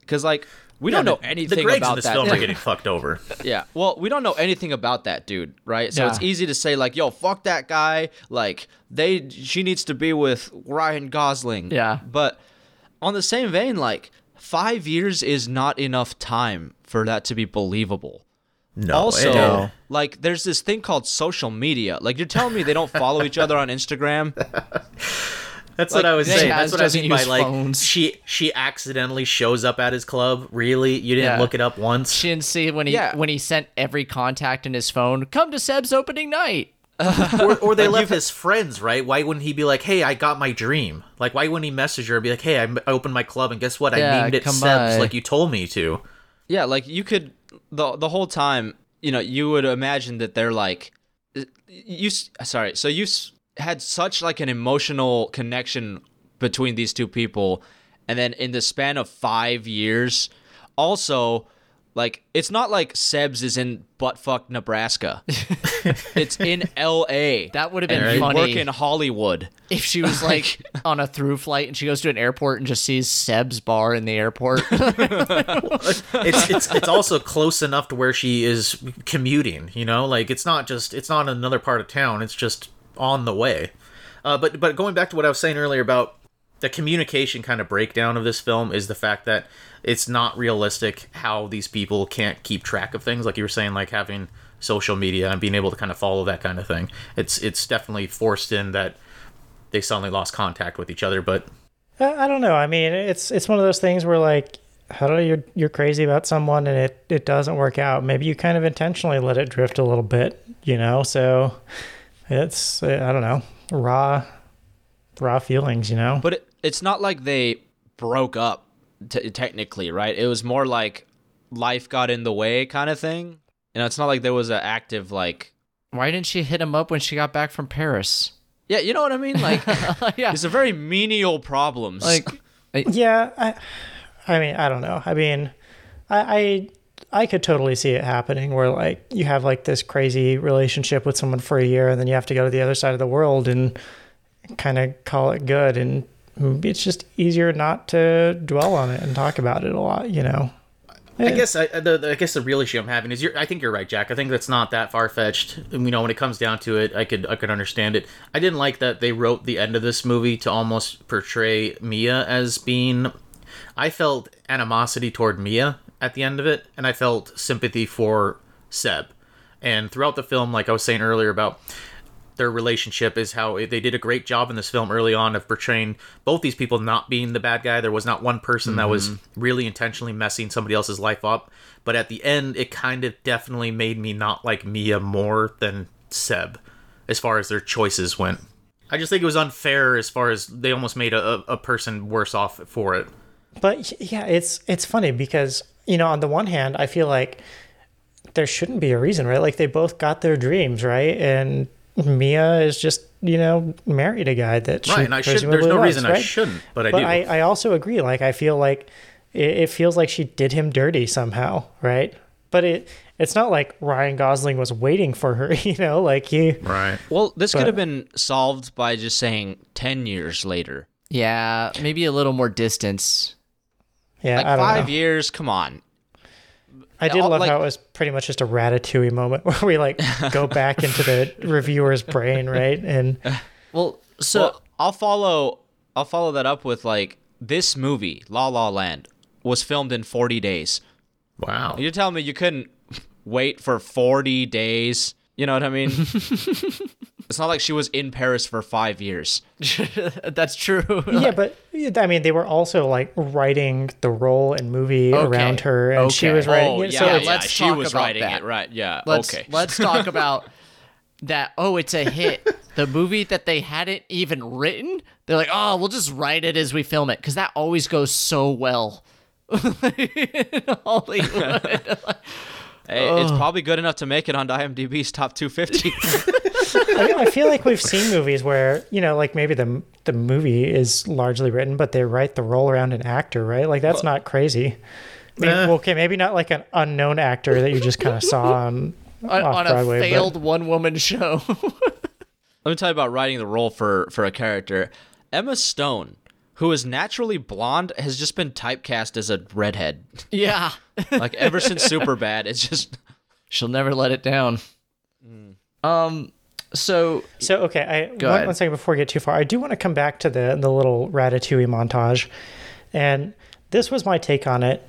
because like we don't know anything the Gregs about in this that. film are getting fucked over Yeah. Well, we don't know anything about that dude, right? So it's easy to say like, "Yo, fuck that guy." Like they she needs to be with Ryan Gosling. Yeah. But on the same vein, like 5 years is not enough time for that to be believable. no also, No. like there's this thing called social media. Like you're telling me they don't follow each other on Instagram? That's Like, what I was saying. has That's what I doesn't mean by like phones. she she accidentally shows up at his club. Really, you didn't Yeah. look it up once. She didn't see when he Yeah. when he sent every contact in his phone. Come to Seb's opening night. or, or they left his friends, right? Why wouldn't he be like, "Hey, I got my dream"? Like, why wouldn't he message her and be like, "Hey, I m- I opened my club, and guess what? Yeah, I named it Sebs, by." like you told me to." Yeah, like you could the the whole time, you know, you would imagine that they're like you sorry. So you s- had such like an emotional connection between these two people and then in the span of 5 years also like it's not like Sebs is in buttfuck Nebraska. it's in L.A. That would have been and you funny work in Hollywood. if she was like on a through flight and she goes to an airport and just sees Seb's bar in the airport. It's it's it's also close enough to where she is commuting. You know, like it's not just it's not another part of town. It's just on the way. Uh, but but going back to what I was saying earlier about the communication kind of breakdown of this film is the fact that it's not realistic how these people can't keep track of things like you were saying like having social media and being able to kind of follow that kind of thing it's it's definitely forced in that they suddenly lost contact with each other. But I don't know. I mean, it's it's one of those things where like, how do you're you're crazy about someone and it it doesn't work out. Maybe you kind of intentionally let it drift a little bit, you know. So it's I don't know raw raw feelings, you know. But it, it's not like they broke up t- technically, right? It was more like life got in the way kind of thing. You know, it's not like there was an active like Why didn't she hit him up when she got back from Paris? Yeah, you know what I mean? Like yeah. it's a very menial problems. Like, Yeah, I, I mean, I don't know. I mean, I, I, I could totally see it happening where like you have like this crazy relationship with someone for a year, and then you have to go to the other side of the world and kind of call it good, and it's just easier not to dwell on it and talk about it a lot, you know. I guess I, the, the- I guess the real issue I'm having is you're, I think you're right, Jack. I think that's not that far fetched. You know, when it comes down to it, I could I could understand it. I didn't like that they wrote the end of this movie to almost portray Mia as being. I felt animosity toward Mia at the end of it, and I felt sympathy for Seb. And throughout the film, like I was saying earlier about their relationship is how they did a great job in this film early on of portraying both these people not being the bad guy. There was not one person that was mm-hmm. really intentionally messing somebody else's life up. But at the end, it kind of definitely made me not like Mia more than Seb as far as their choices went. I just think it was unfair as far as they almost made a, a a person worse off for it. But yeah, it's it's funny because you know on the one hand, I feel like there shouldn't be a reason, right? Like they both got their dreams, right? And Mia is just you know married a guy that she Right, and I should. presumably There's no loves, reason I right? shouldn't, but I but do. I, I also agree. Like I feel like it, it feels like she did him dirty somehow, right? But it it's not like Ryan Gosling was waiting for her, you know, like he right. well, this but- could have been solved by just saying 10 years later. yeah, maybe a little more distance. Yeah, Like I don't 5 know. years, come on. I did all- love like- how it was pretty much just a ratatouille moment where we like go back into the reviewer's brain, right? And Well, so well, I'll follow I'll follow that up with like this movie, La La Land, was filmed in 40 days. Wow. You're telling me you couldn't wait for 40 days? You know what I mean? it's not like she was in Paris for 5 years. that's true. yeah, but I mean, they were also like writing the role and movie Okay. around her, and she was writing. Oh, it. yeah, so yeah, it's, let's she talk was about writing that. it, right? Yeah. let's okay. let's talk about that. Oh, it's a hit. the movie that they hadn't even written. They're like, oh, we'll just write it as we film it because that always goes so well. in Hollywood. Hey, It's probably good enough to make it on IMDb's top 250. I, mean, I feel like we've seen movies where you know, like maybe the the movie is largely written, but they write the role around an actor, right? Like that's not crazy. Maybe, well, okay, maybe not like an unknown actor that you just kind of saw on, on, on Broadway. a but- failed one woman show. Let me tell you about writing the role for for a character. Emma Stone, who is naturally blonde, has just been typecast as a redhead. yeah. Like ever since Superbad, it's just She'll never let it down. Um so So okay, I Go one, ahead. one second before we get too far, I do want to come back to the the little Ratatouille montage, and this was my take on it.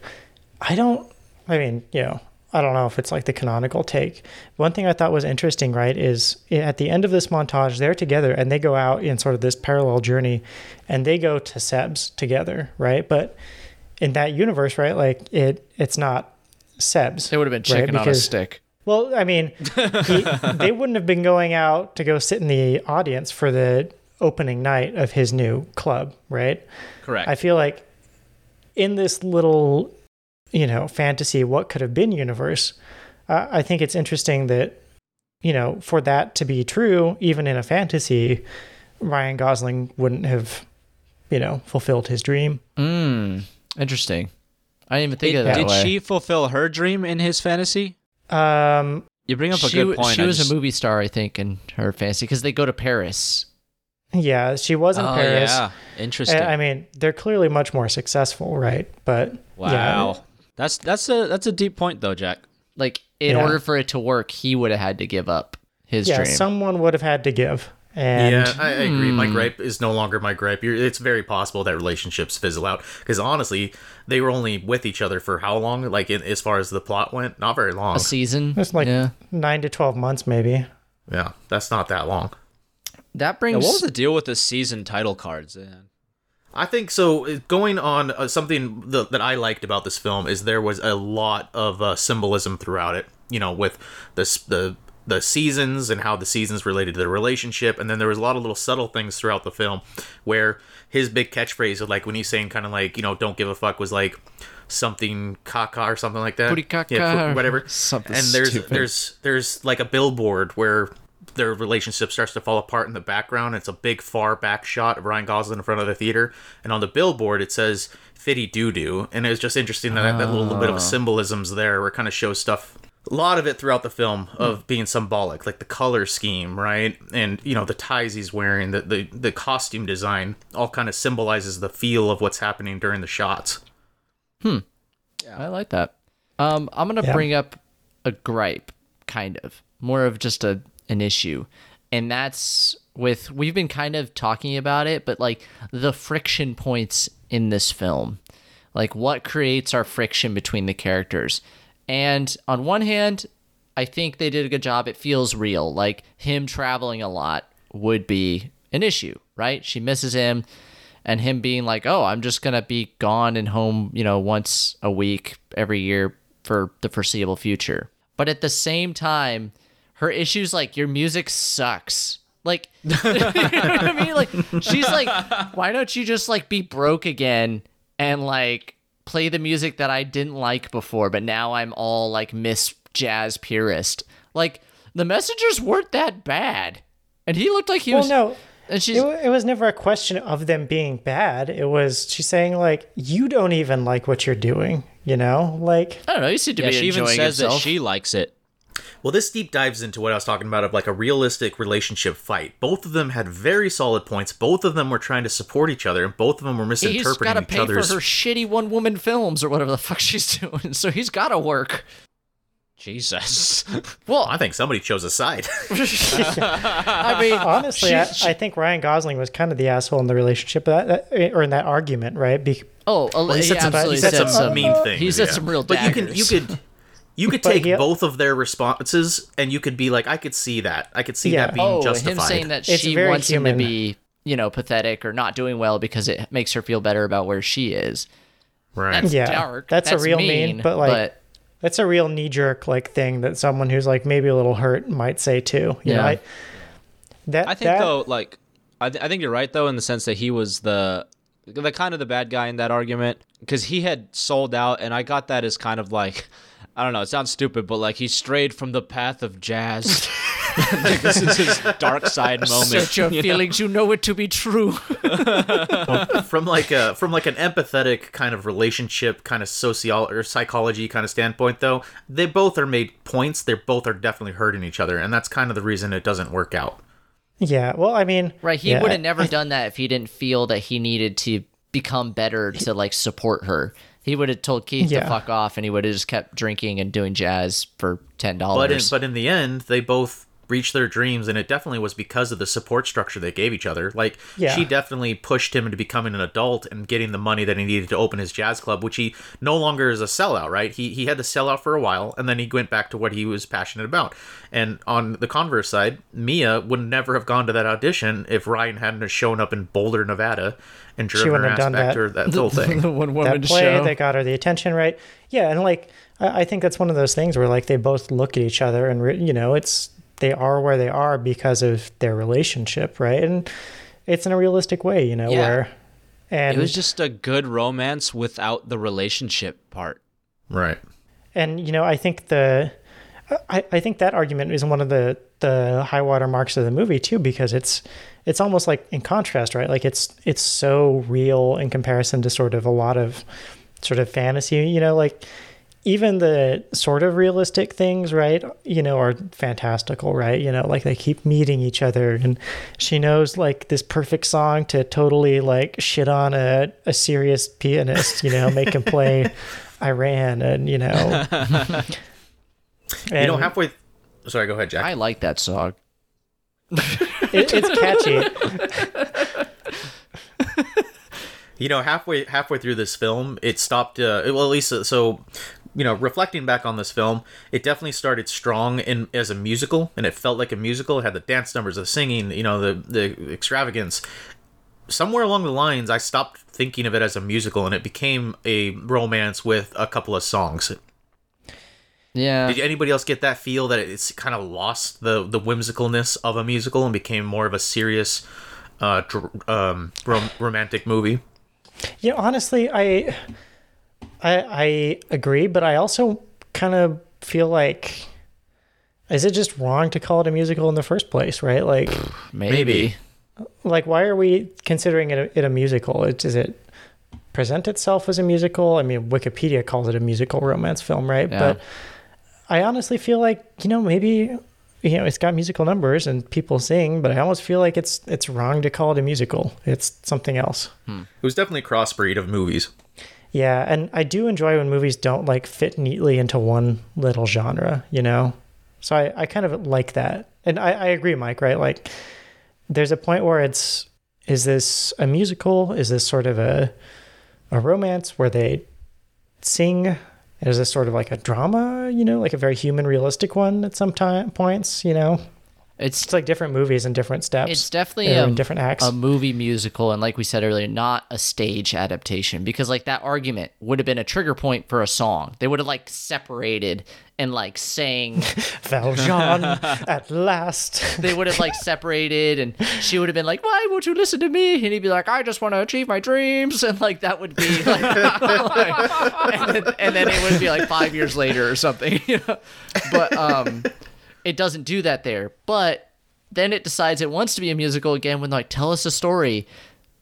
I don't. I mean, you know, I don't know if it's like the canonical take. One thing I thought was interesting, right, is at the end of this montage, they're together and they go out in sort of this parallel journey, and they go to Seb's together, right? But in that universe, right, like it, it's not Seb's. they would have been right? chicken on a stick. well, I mean, he, they wouldn't have been going out to go sit in the audience for the opening night of his new club, right? correct. I feel like in this little, you know, fantasy, what could have been universe, uh, I think it's interesting that, you know, for that to be true, even in a fantasy, Ryan Gosling wouldn't have, you know, fulfilled his dream. Mm, interesting. I didn't even think Did, of that did way. she fulfill her dream in his fantasy? Um, You bring up a she, good point. she I was just- a movie star, I think, in her fantasy because they go to Paris. yeah, she was in oh, Paris. yeah, interesting. I I mean, they're clearly much more successful, right? But wow, yeah, that's that's a that's a deep point though, Jack. Like, in Yeah. order for it to work, he would have had to give up his yeah, dream. someone would have had to give. And yeah, I, I agree. My Hmm. gripe is no longer my gripe. You're, it's very possible that relationships fizzle out because honestly, they were only with each other for how long? Like in, as far as the plot went, not very long. a season. it's like yeah. nine to twelve months, maybe. Yeah, that's not that long. that Yeah, brings. what was the deal with the season title cards? Man? I think so. uh, Going on uh, something th- that I liked about this film is there was a lot of uh, symbolism throughout it. You know, with this the the seasons and how the seasons related to the relationship, and then there was a lot of little subtle things throughout the film where his big catchphrase of like when he's saying kind of like you know don't give a fuck was like something caca or something like that. Caca yeah, whatever. something and there's stupid. there's there's like a billboard where their relationship starts to fall apart in the background. It's a big far back shot of Ryan Gosling in front of the theater, and on the billboard it says "Fitty Doo Doo," and it was just interesting that that little bit of symbolisms there, where it kind of shows stuff. A lot of it throughout the film of being symbolic, like the color scheme, right, and you know the ties he's wearing, the the, the costume design, all kind of symbolizes the feel of what's happening during the shots. Hmm. Yeah. I like that. Um, I'm gonna Yeah. bring up a gripe, kind of more of just a an issue, and that's with we've been kind of talking about it, but like the friction points in this film, like what creates our friction between the characters, and on one hand, I think they did a good job. It feels real. Like him traveling a lot would be an issue, right? She misses him and him being like, "Oh, I'm just going to be gone and home, you know, once a week every year for the foreseeable future." But at the same time, her issues like your music sucks. Like, you know what I mean? Like, she's like, why don't you just like be broke again and like play the music that I didn't like before, but now I'm all like Miss Jazz purist. Like, the messengers weren't that bad, and he looked like he Well, was. no, and she's it, it was never a question of them being bad. It was she's saying like you don't even like what you're doing. You know, like I don't know. You seem to Yeah, be she even says himself. that she likes it. Well, this deep dives into what I was talking about of like a realistic relationship fight. Both of them had very solid points. Both of them were trying to support each other, and both of them were He's got misinterpreting to each pay for her shitty one woman films or whatever the fuck she's doing. So he's got to work. Jesus. Well, I think somebody chose a side. I mean, honestly, she- I, she- I think Ryan Gosling was kind of the asshole in the relationship that, that or in that argument, right? Be, oh, uh, Well, he he said some, he said some, some mean things. He said yeah. some real But you daggers. can you could you could take he- both of their responses and you could be like, I could see that. I could see Yeah. that being oh, justified. him saying that It's she very wants him to be, you know, pathetic or not doing well because it makes her feel better about where she is. right. That's Yeah, dark. that's a real mean, mean, but, like, that's a real knee jerk like thing that someone who's like maybe a little hurt might say too. You know, Yeah. I, that I think that, though, like, I, th- I think you're right though in the sense that he was the the kind of the bad guy in that argument because he had sold out, and I got that as kind of like. I don't know. It sounds stupid, but like he strayed from the path of jazz. like this is his dark side moment. search your you know? feelings. You know it to be true. from like a from like an empathetic kind of relationship kind of social or psychology kind of standpoint though they both are made points they both are definitely hurting each other and that's kind of the reason it doesn't work out yeah. Well, I mean, Right. He yeah, would have never done that if he didn't feel that he needed to become better to like support her. He would have told Keith to fuck off and he would have just kept drinking and doing jazz for ten but in, dollars. but in the end they both reached their dreams and it definitely was because of the support structure they gave each other like Yeah. she definitely pushed him into becoming an adult and getting the money that he needed to open his jazz club which he no longer is a sellout right he, he had to sell out for a while and then he went back to what he was passionate about and on the converse side mia would never have gone to that audition if ryan hadn't shown up in boulder nevada and driven her wouldn't have ass done back that. to her, that little thing one that play that got her the attention, right? Yeah, and like I, I think that's one of those things where like they both look at each other and re- you know it's they are where they are because of their relationship, right? And it's in a realistic way, you know, Yeah. where and It was just a good romance without the relationship part. right and you know i think the I, I think that argument is one of the the high water marks of the movie too because it's it's almost like in contrast right like it's it's so real in comparison to sort of a lot of sort of fantasy you know like even the sort of realistic things right you know are fantastical right you know like they keep meeting each other and she knows like this perfect song to totally like shit on a, a serious pianist you know make him play I Ran and you know you know And halfway sorry go ahead jack I like that song. it, it's catchy You know, halfway halfway through this film, it stopped. Uh, well, at least uh, so. You know, reflecting back on this film, it definitely started strong in as a musical, and it felt like a musical. It had the dance numbers, the singing, you know, the the extravagance. Somewhere along the lines, I stopped thinking of it as a musical, and it became a romance with a couple of songs. Yeah. Did anybody else get that feel that it's kind of lost the the whimsicalness of a musical and became more of a serious, uh, dr- um, rom- romantic movie? Yeah, honestly, I, I, I agree, but I also kind of feel like, is it just wrong to call it a musical in the first place? Right? Like, maybe. maybe. like why are we considering it a, it a musical? It, does it present itself as a musical? I mean, Wikipedia calls it a musical romance film, right? Yeah. But I honestly feel like you know maybe you know it's got musical numbers and people sing, but I almost feel like it's it's wrong to call it a musical. It's something else. Hmm. It was definitely a crossbreed of movies. Yeah, and I do enjoy when movies don't like fit neatly into one little genre, you know? So I, I kind of like that. And I, I agree, Mike, right? Like there's a point where it's is this a musical? Is this sort of a a romance where they sing? Is this sort of like a drama, you know, like a very human realistic one at some time points, you know? It's It's like different movies and different steps. it's definitely a, different acts. a movie musical and like we said earlier not a stage adaptation because like that argument would have been a trigger point for a song they would have like separated and like sang Valjean at last. they would have like separated and she would have been like why won't you listen to me and he'd be like i just want to achieve my dreams and like that would be like, and, then, and then it would be like five years later or something you know but um it doesn't do that there but then it decides it wants to be a musical again when like tell us a story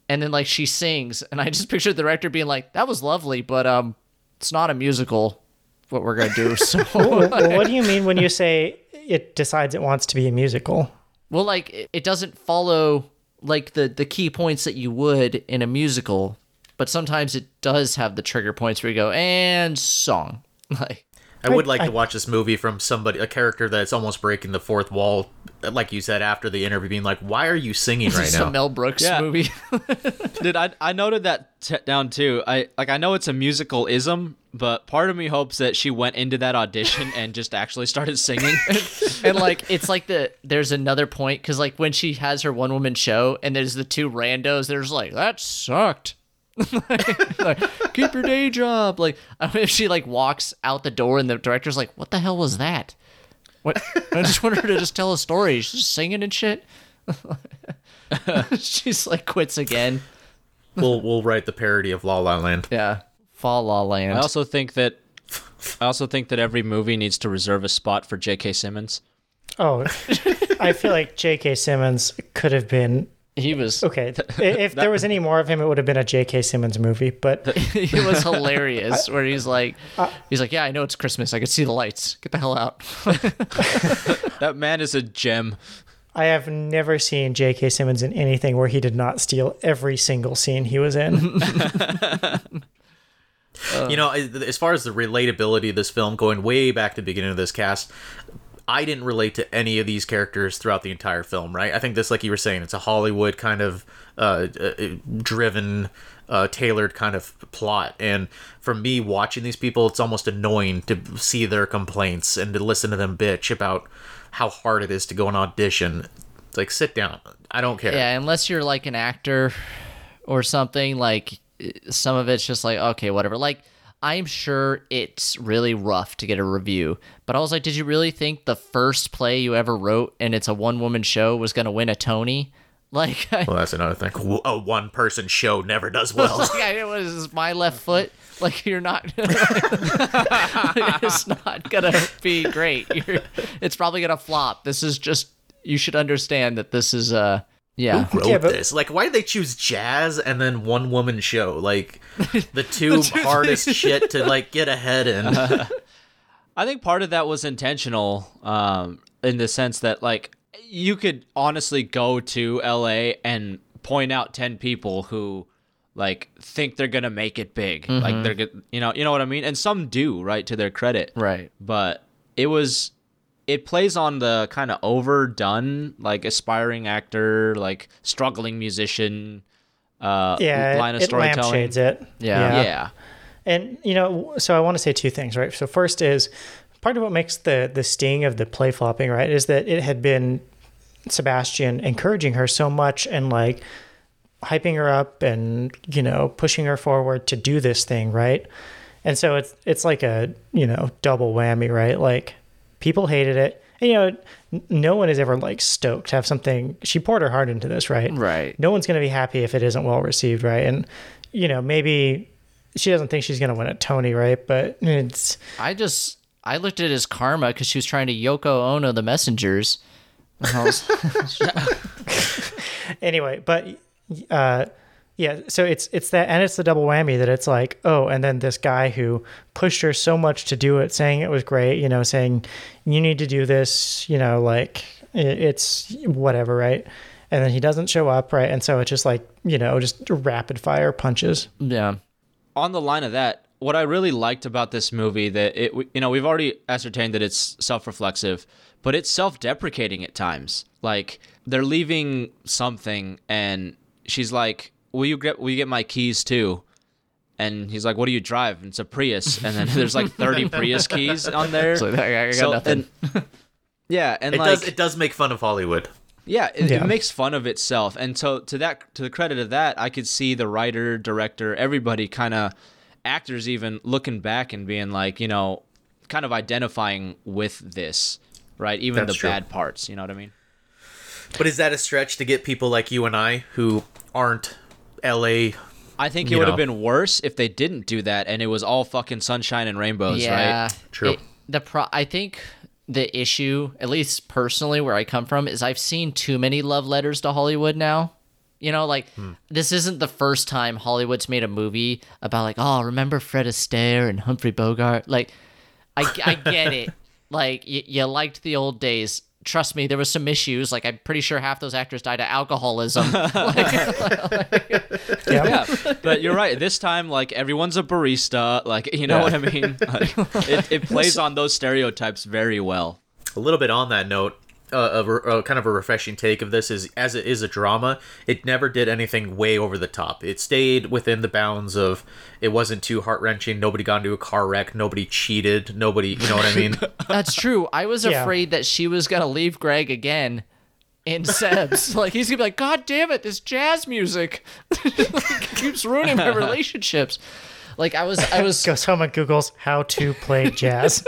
and then like she sings and i just pictured the director being like that was lovely but um it's not a musical what we're gonna do so well, what do you mean when you say it decides it wants to be a musical? Well, like it- it doesn't follow like the the key points that you would in a musical, but sometimes it does have the trigger points where you go and song. Like I would I- like I- to watch this movie from somebody, a character that's almost breaking the fourth wall, like you said after the interview, being like, "Why are you singing right it's now?" a Mel Brooks Yeah. movie. Dude, I, I noted that t- down too. I like I know it's a musical ism, but part of me hopes that she went into that audition and just actually started singing. and like it's like the there's another point because like when she has her one woman show and there's the two randos, there's like that sucked. like, keep your day job. Like I mean, if she like walks out the door and the director's like, "What the hell was that?" What? I just want her to just tell a story. She's just singing and shit. She's like quits again. we'll we'll write the parody of La La Land. Yeah. Fall La Land. I also think that I also think that every movie needs to reserve a spot for J.K. Simmons. Oh, I feel like J.K. Simmons could have been he was okay. i- If there was any more of him, it would have been a J.K. Simmons movie. But it was hilarious where he's like he's like, Yeah, I know it's Christmas. I can see the lights. Get the hell out. That man is a gem. I have never seen J.K. Simmons in anything where he did not steal every single scene he was in. Uh. you know, as far as the relatability of this film, going way back to the beginning of this cast, I didn't relate to any of these characters throughout the entire film. Right? I think this, like you were saying, it's a Hollywood kind of uh, uh, driven. Uh, tailored kind of plot and for me watching these people it's almost annoying to see their complaints and to listen to them bitch about how hard it is to go on audition it's like sit down i don't care Yeah, unless you're like an actor or something, like some of it's just like, okay, whatever. Like, I'm sure it's really rough to get a review, but I was like, did you really think the first play you ever wrote and it's a one woman show was going to win a Tony? Like, I, well that's another thing A one person show never does well like, it was my left foot. Like, you're not, it's not going to be great. You're, it's probably going to flop. This is just, you should understand that this is, uh, yeah. Who wrote Yeah, but- this? Like, why did they choose jazz and then one woman show? Like, the two hardest shit to like get ahead in. I think part of that was intentional, um, in the sense that like you could honestly go to LA and point out ten people who like think they're gonna make it big, like they're good, you know, you know what I mean, and some do, right, to their credit, Right. but it was it plays on the kind of overdone like aspiring actor like struggling musician uh Yeah, line of it storytelling lampshades it. Yeah. yeah. And you know, so I want to say two things, right? So first is part of what makes the the sting of the play flopping, right, is that it had been Sebastian encouraging her so much and like hyping her up and you know pushing her forward to do this thing, right? And so it's it's like a you know double whammy, right? Like people hated it. And, you know, no one is ever like stoked to have something. She poured her heart into this, right? Right. No one's going to be happy if it isn't well received, right? And you know, maybe she doesn't think she's going to win a Tony, right? But it's I just I looked at it as karma because she was trying to Yoko Ono the messengers. Was- anyway, but uh, yeah, so it's it's that, and it's the double whammy that it's like, oh, and then this guy who pushed her so much to do it, saying it was great, you know, saying you need to do this, you know, like it's whatever, right? And then he doesn't show up, right? And so it's just like you know, just rapid fire punches. yeah. on the line of that, what I really liked about this movie that it you know we've already ascertained that it's self-reflexive, but it's self-deprecating at times. Like they're leaving something, and she's like, "Will you get Will you get my keys too?" And he's like, "What do you drive?" And it's a Prius, and then there's like 30 Prius keys on there. So I, I got So nothing. then- yeah, and It like does it does make fun of Hollywood. yeah, it, Yeah. it makes fun of itself, and so to that to the credit of that, I could see the writer, director, everybody, kind of actors, even looking back and being like, you know, kind of identifying with this, right? Even That's the true. bad parts, you know what I mean? But is that a stretch to get people like you and I who aren't LA I think it You would have been worse if they didn't do that, and it was all fucking sunshine and rainbows, yeah. right? True. It- the pro I think the issue, at least personally where I come from, is I've seen too many love letters to Hollywood now. You know, like hmm. this isn't the first time Hollywood's made a movie about like, oh, remember Fred Astaire and Humphrey Bogart? Like, I, I get it. Like, y- you liked the old days. Trust me, there was some issues. Like, I'm pretty sure half those actors died of alcoholism. Yeah. yeah, but you're right. This time, like everyone's a barista. Like you know what I mean. Like, it, it plays on those stereotypes very well. a little bit on that note, uh, a, a kind of a refreshing take of this is as it is a drama, it never did anything way over the top. It stayed within the bounds of it wasn't too heart wrenching. Nobody got into a car wreck. Nobody cheated. Nobody, you know what I mean? That's true. I was Yeah. afraid that she was gonna leave Greg again in Seb's. like he's gonna be like, God damn it, this jazz music like, keeps ruining my relationships. Like I was, I was, Goes home and Google's how to play jazz.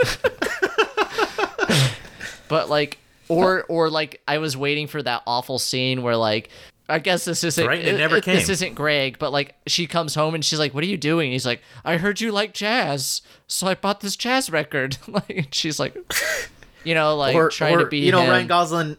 but like, or or like I was waiting for that awful scene where like. I guess this isn't. Right, it never This came. isn't Greg, but like she comes home and she's like, "What are you doing?" he's like, "I heard you like jazz, so I bought this jazz record." like she's like, you know, like or, trying or, to be. you know, him. Ryan Gosling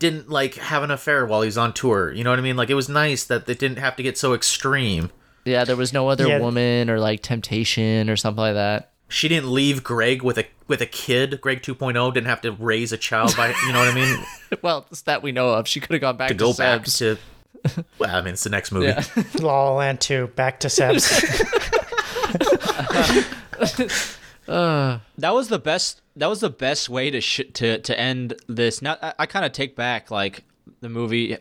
didn't like have an affair while he was on tour. You know what I mean? Like it was nice that they didn't have to get so extreme. Yeah, there was no other Yeah. woman or like temptation or something like that. She didn't leave Greg with a with a kid. Greg 2.0 didn't have to raise a child by you know what I mean? Well, it's that we know of. She could have gone back to to, go back to. Well, I mean, it's the next movie. Yeah. La La Land 2, back to Seb's. That was the best. That was the best way to sh- to to end this. Now I, I kind of take back like the movie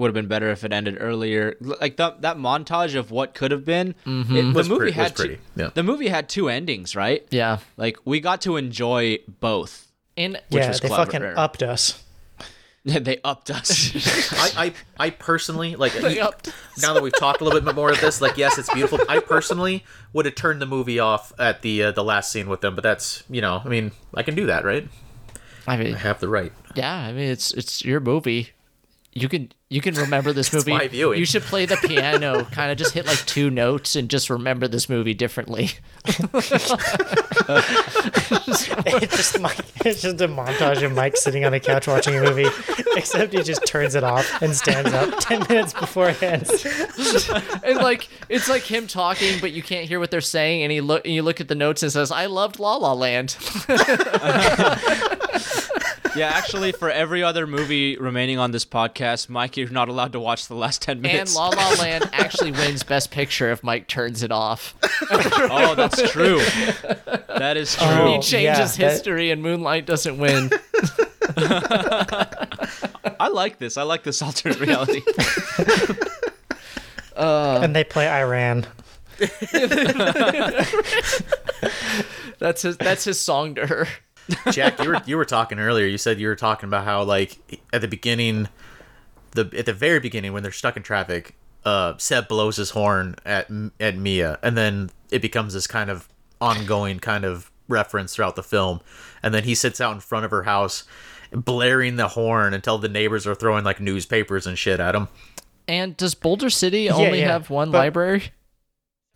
would have been better if it ended earlier. Like that that montage of what could have been. Mm-hmm. It, the Was movie pretty- was had two, yeah. The movie had two endings, right? yeah. Like we got to enjoy both. And Which yeah, was they clever. fucking upped us. they upped us. I, I, I personally like. upped now that we've talked a little bit more of this, like, yes, it's beautiful. I personally would have turned the movie off at the uh, the last scene with them, but that's you know, I mean, I can do that, right? I mean, I have the right. yeah. I mean, it's it's your movie. You can you can remember this movie. my viewing. You should play the piano. kind of just hit like two notes and just remember this movie differently. It's just Mike, it's just a montage of Mike sitting on the couch watching a movie, except he just turns it off and stands up ten minutes before it ends. and like it's like him talking, but you can't hear what they're saying. And he look and you look at the notes and says, "I loved La La Land." Yeah, actually, for every other movie remaining on this podcast, Mike, you're not allowed to watch the last ten minutes. and. La La Land actually wins Best Picture if Mike turns it off. oh, that's true. That is oh, true. Oh, he changes yeah, that- history, and Moonlight doesn't win. I like this. I like this alternate reality. Uh, and they play I Ran. That's his. That's his song to her. Jack, you were you were talking earlier. You said you were talking about how like at the beginning, the at the very beginning when they're stuck in traffic, uh, Seb blows his horn at at Mia, and then it becomes this kind of ongoing kind of reference throughout the film, and then he sits out in front of her house, blaring the horn until the neighbors are throwing like newspapers and shit at him. And does Boulder City only yeah, have one but- library?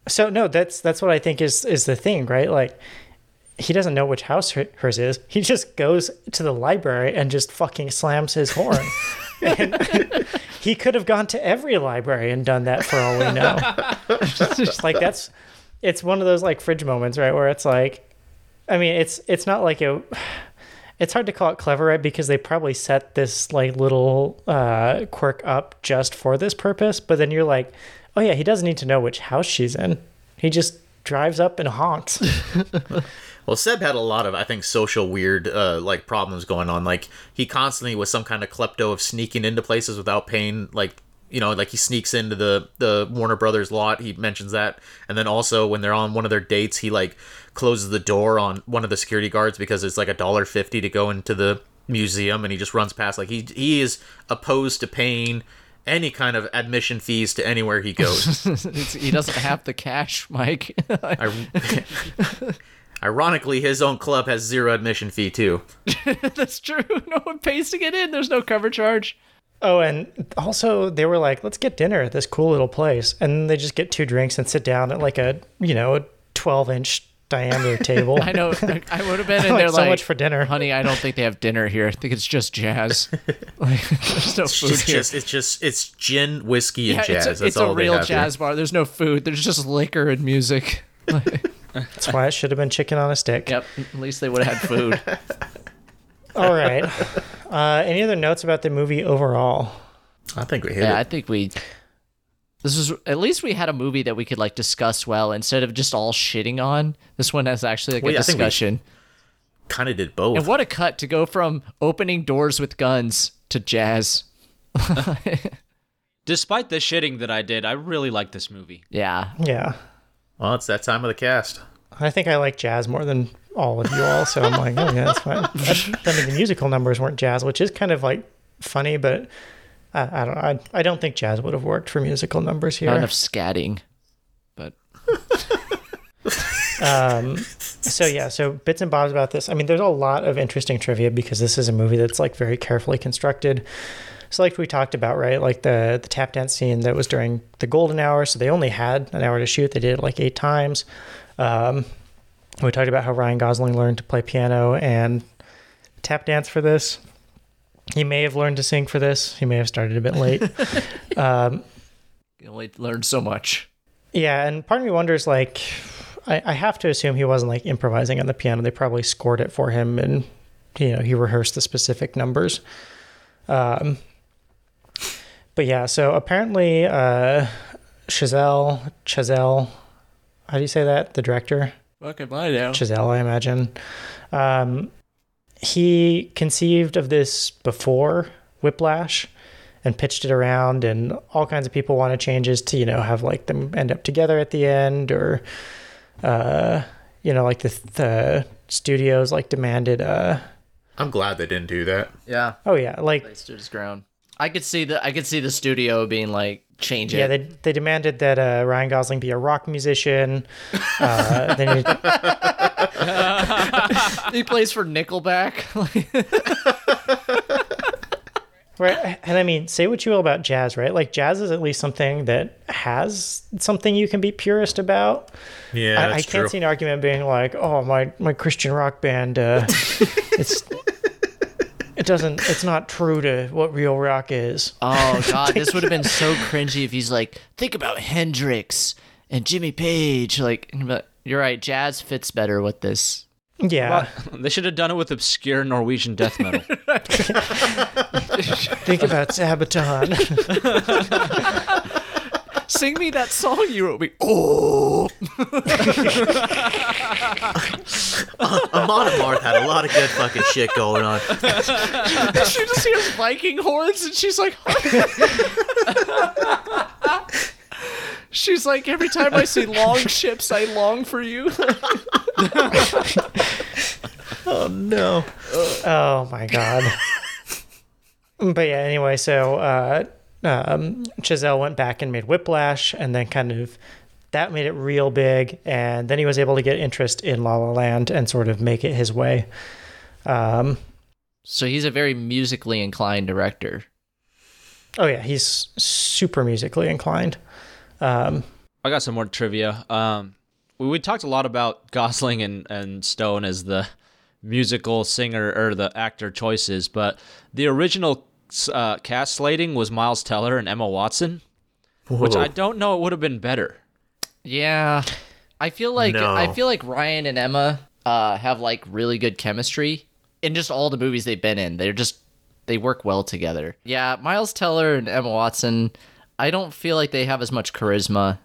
So no, that's that's what I think is is the thing, right? Like he doesn't know which house her- hers is. He just goes to the library and just fucking slams his horn. he could have gone to every library and done that for all we know. Just like that's it's one of those like fridge moments, right? Where it's like I mean, it's it's not like a it's hard to call it clever, right? Because they probably set this like little uh, quirk up just for this purpose. But then you're like, oh yeah, he doesn't need to know which house she's in. He just drives up and honks. Well, Seb had a lot of, I think, social weird uh, like problems going on. Like he constantly was some kind of klepto of sneaking into places without paying. Like you know, like he sneaks into the the Warner Brothers lot. He mentions that, and then also when they're on one of their dates, he like closes the door on one of the security guards because it's like a dollar fifty to go into the museum, and he just runs past. Like he he is opposed to paying any kind of admission fees to anywhere he goes. He doesn't have the cash, Mike. I, ironically, his own club has zero admission fee too. That's true. No one pays to get in. There's no cover charge. oh, and also they were like, let's get dinner at this cool little place, and they just get two drinks and sit down at like a you know a twelve inch diameter table. I know. I would have been in like there so like, much for dinner. honey, I don't think they have dinner here. I think it's just jazz. like, there's no It's food just, here. just it's just it's gin, whiskey, and jazz. it's a, That's it's all a they real have here. jazz bar. There's no food. There's just liquor and music. Like, That's why it should have been chicken on a stick. yep. At least they would have had food. All right. Uh, any other notes about the movie overall? I think we hit yeah, I think we. This was at least we had a movie that we could like discuss well instead of just all shitting on. This one has actually like Well, a yeah, we- discussion. Kind of did both. And what a cut to go from opening doors with guns to jazz. Despite the shitting that I did, I really like this movie. Yeah. Yeah. well, it's that time of the cast. I think I like jazz more than all of you all, so I'm like, oh yeah, that's fine. I, I mean, the musical numbers weren't jazz, which is kind of like funny, but I, I don't. I, I don't think jazz would have worked for musical numbers here. Not enough scatting. But Um, so yeah, so bits and bobs about this. I mean, there's a lot of interesting trivia because this is a movie that's like very carefully constructed. So like we talked about, right? Like the the tap dance scene that was during the golden hour. So they only had an hour to shoot. They did it like eight times. Um, we talked about how Ryan Gosling learned to play piano and tap dance for this. He may have learned to sing for this. He may have started a bit late. you only learned so much. Yeah, and part of me wonders, like, I, I have to assume he wasn't like improvising on the piano. They probably scored it for him, and you know he rehearsed the specific numbers. Um, but yeah, so apparently, uh, Chazelle, Chazelle, how do you say that? The director, Fucking I know. Chazelle, I imagine. Um, he conceived of this before Whiplash and pitched it around and all kinds of people wanted changes to you know have like them end up together at the end or uh you know like the the studios like demanded uh I'm glad they didn't do that. Yeah. oh yeah like They stood his ground. I could see the I could see the studio being like change it. yeah they they demanded that uh Ryan Gosling be a rock musician uh they needed, he plays for Nickelback. right and I mean say what you will about jazz right like jazz is at least something that has something you can be purist about Yeah, I, I can't true. see an argument being like, oh my my Christian rock band, uh, it's it doesn't it's not true to what real rock is. oh god, this would have been so cringy if he's like, think about Hendrix and Jimmy Page. Like, but you're right, jazz fits better with this. Yeah, They should have done it with obscure Norwegian death metal. think about Sabaton. Sing me that song you wrote me. Oh, Amon Amarth had a lot of good fucking shit going on. she just hears Viking horns and she's like, She's like, every time I see long ships, I long for you. Oh no. Oh my god. but yeah, anyway, so uh, um, Chazelle went back and made Whiplash, and then kind of that made it real big, and then he was able to get interest in La La Land and sort of make it his way. Um, so he's a very musically inclined director. oh yeah, he's super musically inclined. Um, I got some more trivia. Um, we, we talked a lot about Gosling and, and Stone as the musical singer or the actor choices, but the original uh, cast slating was Miles Teller and Emma Watson, which I don't know it would have been better. Yeah, I feel like No. I feel like Ryan and Emma uh, have like really good chemistry in just all the movies they've been in. They're just they work well together. Yeah, Miles Teller and Emma Watson. I don't feel like they have as much charisma.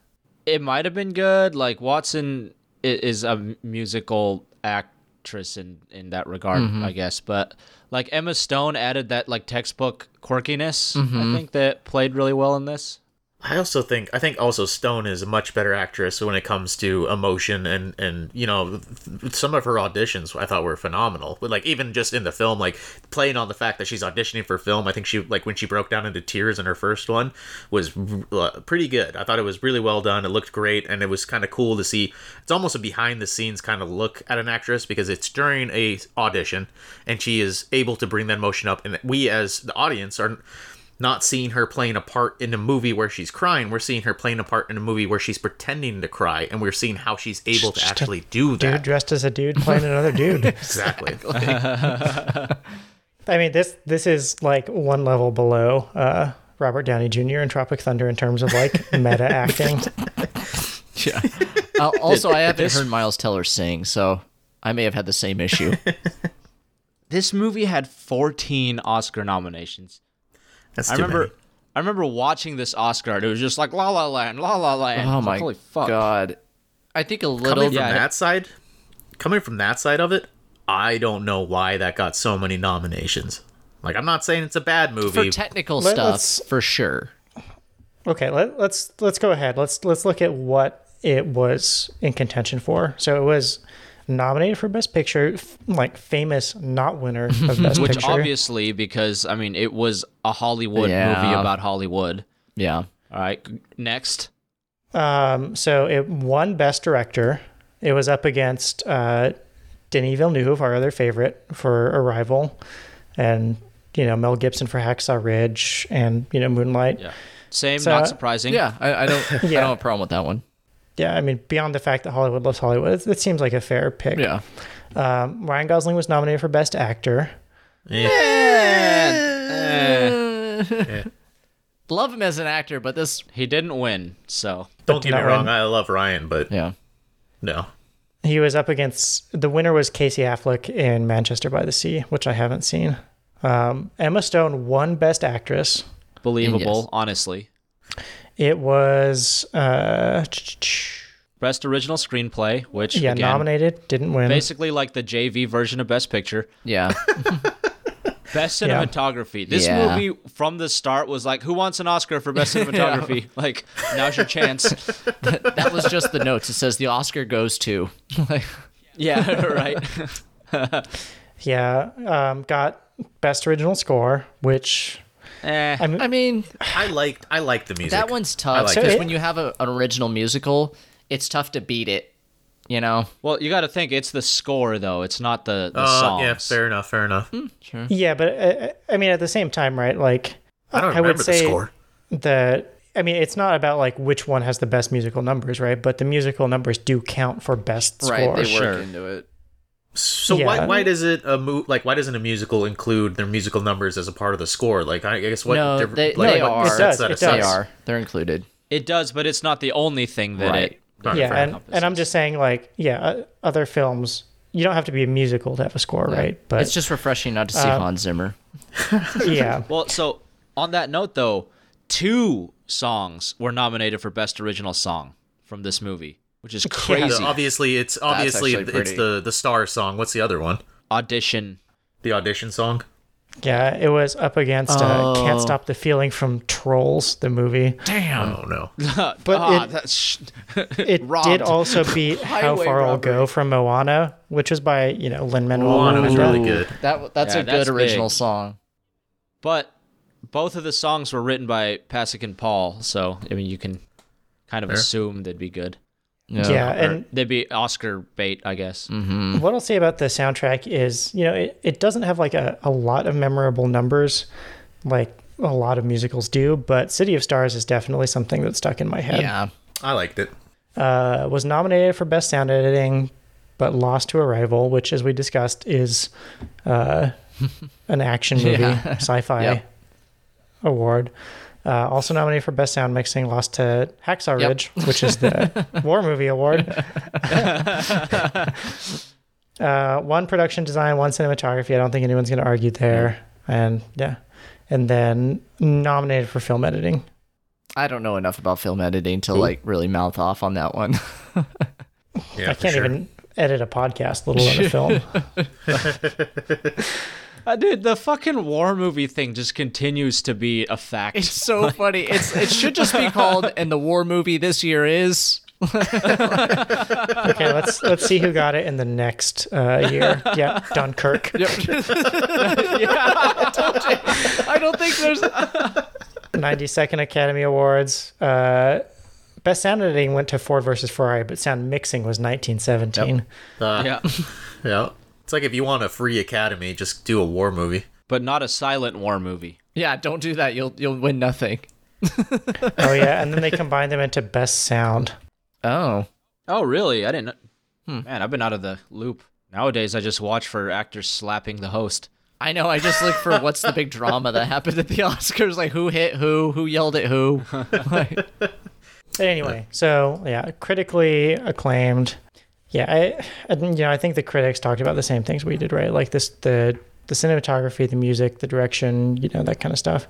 It might have been good. Like Watson is a musical actress in in that regard, I guess. But like Emma Stone added that like textbook quirkiness. I mm-hmm. think that played really well in this. I also think I think also Stone is a much better actress when it comes to emotion and and you know some of her auditions I thought were phenomenal. But like even just in the film, like playing on the fact that she's auditioning for film, I think she like when she broke down into tears in her first one was uh, pretty good. I thought it was really well done. It looked great, and it was kind of cool to see. It's almost a behind the scenes kind of look at an actress because it's during a audition, and she is able to bring that emotion up, and we as the audience are not seeing her playing a part in a movie where she's crying. We're seeing her playing a part in a movie where she's pretending to cry, and we're seeing how she's able to Just actually do dude that. dressed as a dude playing another dude. Exactly. I mean, this this is like one level below uh, Robert Downey Jr. in Tropic Thunder in terms of like meta acting. Yeah. Uh, also, I haven't heard Miles Teller sing, so I may have had the same issue. This movie had 14 Oscar nominations. That's I remember many. I remember watching this Oscar and it was just like La La Land, La La Land. oh my like, Holy fuck. god! I think a little. Coming from Yeah, that side, coming from that side of it, I don't know why that got so many nominations. Like, I'm not saying it's a bad movie. for technical Let- stuff, for sure. Okay, let, let's let's go ahead. Let's let's look at what it was in contention for. So it was nominated for Best Picture, f- like famous not winner of Best Which Picture. obviously because I mean it was a Hollywood Yeah. movie about Hollywood. Yeah. All right, g- next. Um, so it won Best Director. It was up against uh, Denis Villeneuve, our other favorite for Arrival, and you know Mel Gibson for Hacksaw Ridge, and you know Moonlight. Yeah. Same, So- not surprising. Yeah, I, I don't. I Yeah. don't have a problem with that one. Yeah, I mean beyond the fact that Hollywood loves Hollywood, it, it seems like a fair pick. Yeah. Um, Ryan Gosling was nominated for Best Actor. Yeah. Love him as an actor, but this. He didn't win, so don't get me not wrong, win. I love Ryan, but Yeah. no. He was up against the winner was Casey Affleck in Manchester by the Sea, which I haven't seen. Um, Emma Stone won Best Actress. believable, Yes. honestly. It was uh, Best original screenplay, which yeah again, nominated, didn't win. basically like the JV version of Best Picture. Yeah. Best Yeah. cinematography. This Yeah. movie from the start was like, who wants an Oscar for best cinematography? Like, now's your chance. that was just the notes. It says the Oscar goes to. yeah, right. Yeah, um, got Best Original Score, which Eh. I mean, I mean, I liked I liked the music. that one's I tough like because when you have a, an original musical, it's tough to beat it. You know. well, you got to think it's the score though. It's not the, the Uh, songs. yeah, fair enough, fair enough. Sure. yeah, but uh, I mean, at the same time, right? Like, I don't I would remember the say score. that I mean, it's not about like which one has the best musical numbers, right? But the musical numbers do count for best Right. score. They work Sure. into it. So why Yeah. why does it a mo- like why doesn't a musical include their musical numbers as a part of the score? Like I guess what no, diff- they, like, they what are. It does, that it aside? They are. They're included. It does, but it's not the only thing that Right. it. All right, yeah, and, enough. and I'm just saying, like, yeah, uh, other films, you don't have to be a musical to have a score, right? But it's just refreshing not to see Um, Hans Zimmer. yeah, Well, so on that note, though, two songs were nominated for best original song from this movie, which is The- crazy. obviously, it's obviously it's pretty. the the star song. What's the other one? Audition. The audition song. Yeah, it was up against uh, "Can't Oh. Stop the Feeling" from Trolls, the movie. Damn. Oh no. But Ah, it- that's It did also beat "How Highway Far I'll. Go" from Moana, which was by you know Lin Manuel Moana was really good. That that's Yeah, a good that's original big. song. But both of the songs were written by Pasek and Paul, so I mean you can kind of Fair. assume they'd be good. Yeah, and They'd be Oscar bait, I guess. Mm-hmm. what I'll say about the soundtrack is, you know, it, it doesn't have like a, a lot of memorable numbers like a lot of musicals do, but City of Stars is definitely something that stuck in my head. Yeah. I liked it. Uh, was nominated for Best Sound Editing, but lost to Arrival, which, as we discussed, is uh, an action movie, Yeah. sci-fi Yep. award. Uh, also nominated for Best Sound Mixing, lost to Hacksaw Yep. Ridge, which is the war movie award. uh, won production design, won cinematography. I don't think anyone's going to argue there. And yeah, and then nominated for film editing. I don't know enough about film editing to Cool. like really mouth off on that one. Yeah, I can't sure. even edit a podcast, let alone a film. Uh, dude, the fucking war movie thing just continues to be a fact. It's so funny. It's it should just be called and the war movie this year is Okay, let's let's see who got it in the next uh, year. Yeah, Dunkirk. Yep. yeah, I told you. I don't think there's 92nd Academy Awards. Uh, Best sound editing went to Ford versus Ferrari, but sound mixing was 1917. Uh, yeah, yeah. It's like if you want a free Academy, just do a war movie. but not a silent war movie. Yeah, don't do that. You'll you'll win nothing. Oh yeah, and then they combine them into Best Sound. Oh. Oh, really? I didn't. Hmm. Man, I've been out of the loop. Nowadays, I just watch for actors slapping the host. I know. I just look for what's the big drama that happened at the Oscars, like who hit who, who yelled at who. Like, But anyway, so yeah, critically acclaimed. Yeah, I, I you know I think the critics talked about the same things we did, right? Like this the the cinematography, the music, the direction, you know that kind of stuff.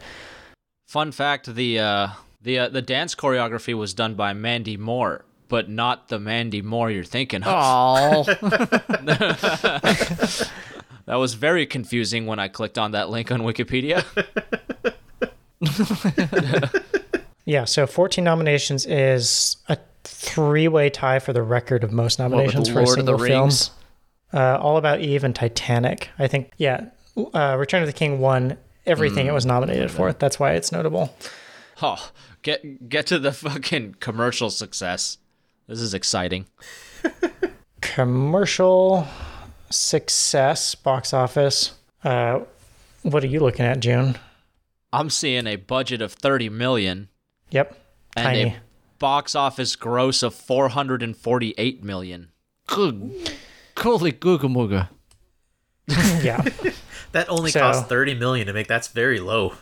Fun fact: the uh, the uh, the dance choreography was done by Mandy Moore, but not the Mandy Moore you're thinking of. oh, That was very confusing when I clicked on that link on Wikipedia. Yeah, so 14 nominations is a three-way tie for the record of most nominations for a Lord of the single film. Uh, All About Eve and Titanic. I think, yeah, uh, Return of the King won everything it was nominated for. That's why it's notable. Oh, get get to the fucking commercial success. This is exciting. Commercial success, box office. Uh, what are you looking at, June? I'm seeing a budget of 30 million Yep, and tiny. a box office gross of 448 million. Good. Holy googa yeah, That only So- cost thirty million to make. That's very low.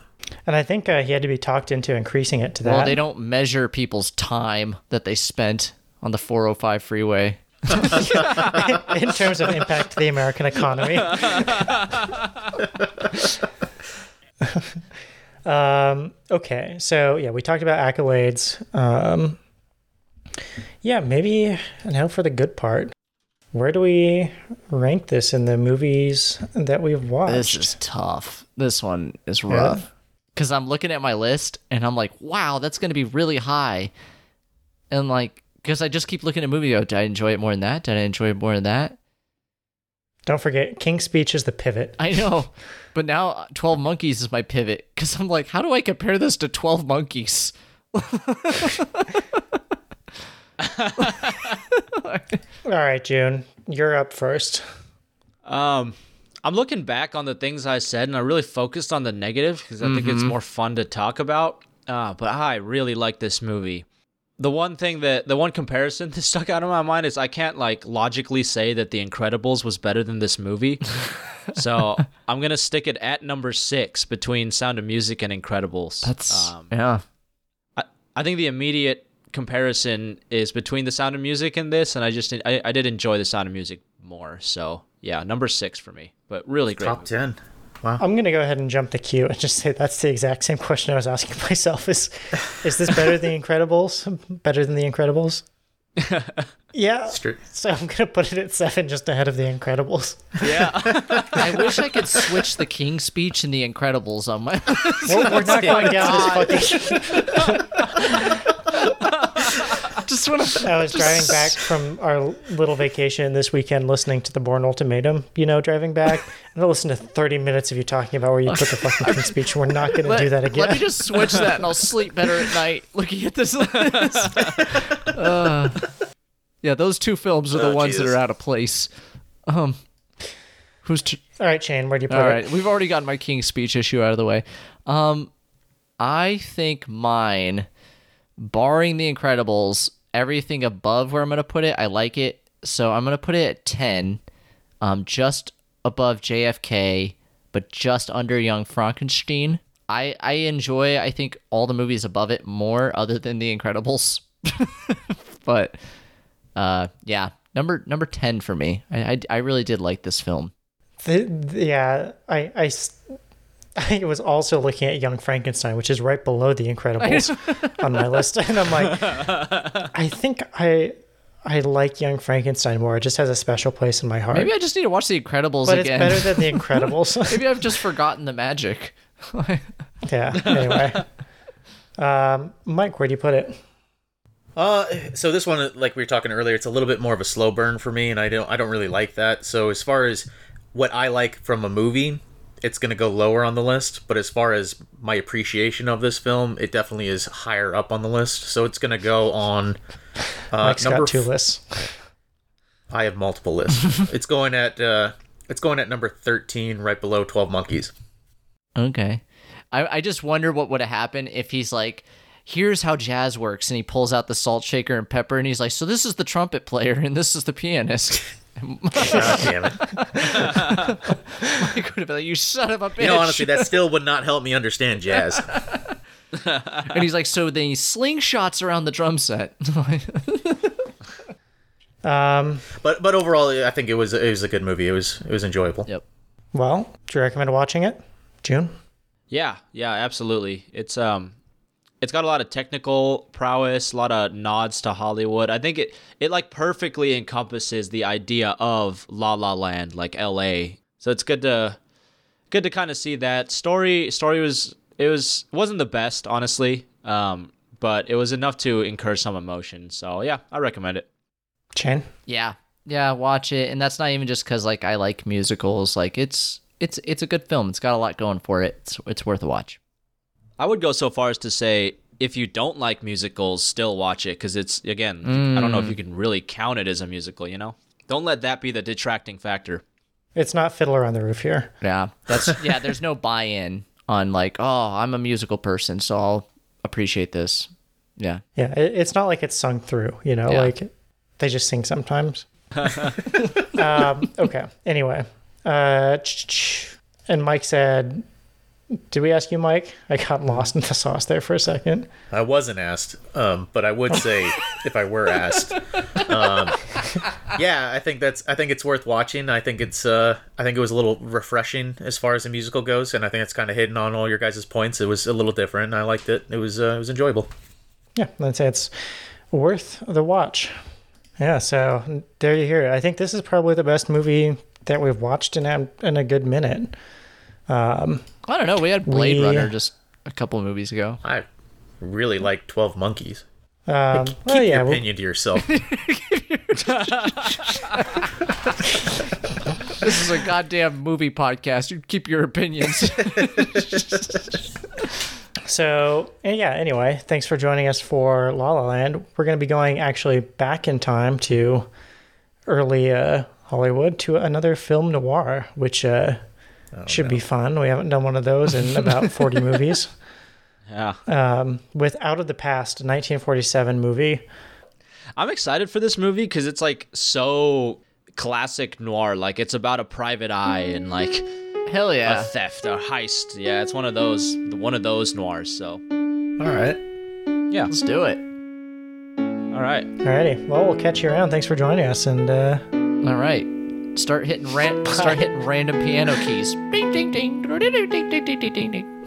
and I think uh, he had to be talked into increasing it to that. Well, they don't measure people's time that they spent on the 405 freeway. in terms of impact to the American economy. um, okay, so yeah, we talked about accolades. Um, yeah, maybe now for the good part. Where do we rank this in the movies that we've watched? This is tough. This one is rough. Because I'm looking at my list and I'm like, wow, that's going to be really high. And like, because I just keep looking at movie, oh, did I enjoy it more than that? Did I enjoy it more than that? Don't forget, King's Speech is the pivot. I know. But now 12 Monkeys is my pivot. Because I'm like, how do I compare this to 12 Monkeys? All right, June, you're up first. Um, I'm looking back on the things I said, and I really focused on the negative because I think it's more fun to talk about. Uh, but I really like this movie. The one thing that the one comparison that stuck out in my mind is I can't like logically say that The Incredibles was better than this movie. so I'm gonna stick it at number six between Sound of Music and Incredibles. That's, um, yeah. I, I think the immediate comparison is between the Sound of Music and this, and I just I, I did enjoy the Sound of Music more. So yeah, number six for me, but really great. Top movie. ten. I'm gonna go ahead and jump the queue and just say that's the exact same question I was asking myself. Is is this better than The Incredibles? Better than The Incredibles? Yeah. So I'm gonna put it at seven, just ahead of The Incredibles. Yeah. I wish I could switch the King's Speech and The Incredibles on my. We're, we're not oh going down this fucking. Just want to. I was driving back from our little vacation this weekend, listening to the Bourne Ultimatum. You know, driving back, and I listened to 30 minutes of you talking about where you put the fucking King's Speech. We're not going to do that again. Let me just switch that, and I'll sleep better at night looking at this list. Uh, yeah, those two films are the Oh, ones Jesus. that are out of place. Um, who's? T- All right, Shane, where do you put All it? right, we've already gotten my King's Speech issue out of the way. Um, I think mine, barring The Incredibles, everything above where I'm gonna put it, I like it. So I'm gonna put it at ten, um, just above JFK, but just under Young Frankenstein. I I enjoy I think all the movies above it more, other than The Incredibles. but uh, yeah, number number ten for me. I, I I really did like this film. The, yeah, I, I, I was also looking at Young Frankenstein, which is right below The Incredibles on my list, and I'm like, I think I, I like Young Frankenstein more. It just has a special place in my heart. Maybe I just need to watch The Incredibles but again. it's better than The Incredibles. Maybe I've just forgotten the magic. yeah. Anyway, um, Mike, where do you put it? Uh, so this one, like we were talking earlier, it's a little bit more of a slow burn for me, and I don't, I don't really like that. So as far as what I like from a movie, it's gonna go lower on the list. But as far as my appreciation of this film, it definitely is higher up on the list. So it's gonna go on uh, Mike's number. got two f- lists. I have multiple lists. it's going at, uh, it's going at number thirteen, right below Twelve Monkeys. Okay. I, I just wonder what would have happened if he's like, here's how jazz works. And he pulls out the salt shaker and pepper and he's like, so this is the trumpet player and this is the pianist. God damn it! I could have been like, you son of a bitch. You know, honestly, that still would not help me understand jazz. and he's like, so then he slingshots around the drum set. Um, But but overall, I think it was it was a good movie. It was it was enjoyable. yep. well, do you recommend watching it, June? Yeah, yeah, absolutely. It's um it's got a lot of technical prowess, a lot of nods to Hollywood. I think it it like perfectly encompasses the idea of La La Land, like LA. So it's good to good to kind of see that story story was it was wasn't the best, honestly. Um but it was enough to incur some emotion. So yeah, I recommend it. Shane? Yeah. Yeah, watch it. And that's not even just because like I like musicals. Like it's it's it's a good film. It's got a lot going for it. It's it's worth a watch. I would go so far as to say if you don't like musicals, still watch it because it's again, I don't know if you can really count it as a musical. You know, don't let that be the detracting factor. It's not Fiddler on the Roof here. Yeah. That's yeah, there's no buy in on like, oh, I'm a musical person, so I'll appreciate this. Yeah. Yeah, it, it's not like it's sung through, you know, Yeah. like they just sing sometimes. um, okay. Anyway, uh, and Mike said, "Did we ask you, Mike? I got lost in the sauce there for a second. I wasn't asked, um, but I would say if I were asked, um, yeah, I think that's I think it's worth watching. I think it's uh, I think it was a little refreshing as far as the musical goes, and I think it's kind of hidden on all your guys' points. It was a little different. I liked it. It was uh, it was enjoyable. Yeah, I'd say it's worth the watch. Yeah, so there you hear it. I think this is probably the best movie that we've watched in a, in a good minute. Um, I don't know. We had Blade We- Runner just a couple of movies ago. I really like Twelve Monkeys. um, Keep well, yeah, your well, opinion to yourself. This is a goddamn movie podcast. You keep your opinions. So, yeah, anyway, thanks for joining us for La La Land. We're going to be going actually back in time to early uh, Hollywood to another film noir, which uh, should be fun. We haven't done one of those in about 40 movies. Yeah, Um, with Out of the Past, a 1947 movie. I'm excited for this movie because it's like so classic noir. Like it's about a private eye and like Hell a yeah. theft, a heist. Yeah, it's one of those one of those noirs. So all right. yeah, Let's do it. all right. Alrighty, well, we'll catch you around. Thanks for joining us, and uh, All right. Start hitting ran- start hitting random piano keys. Ding ding ding. Ding ding ding ding ding ding.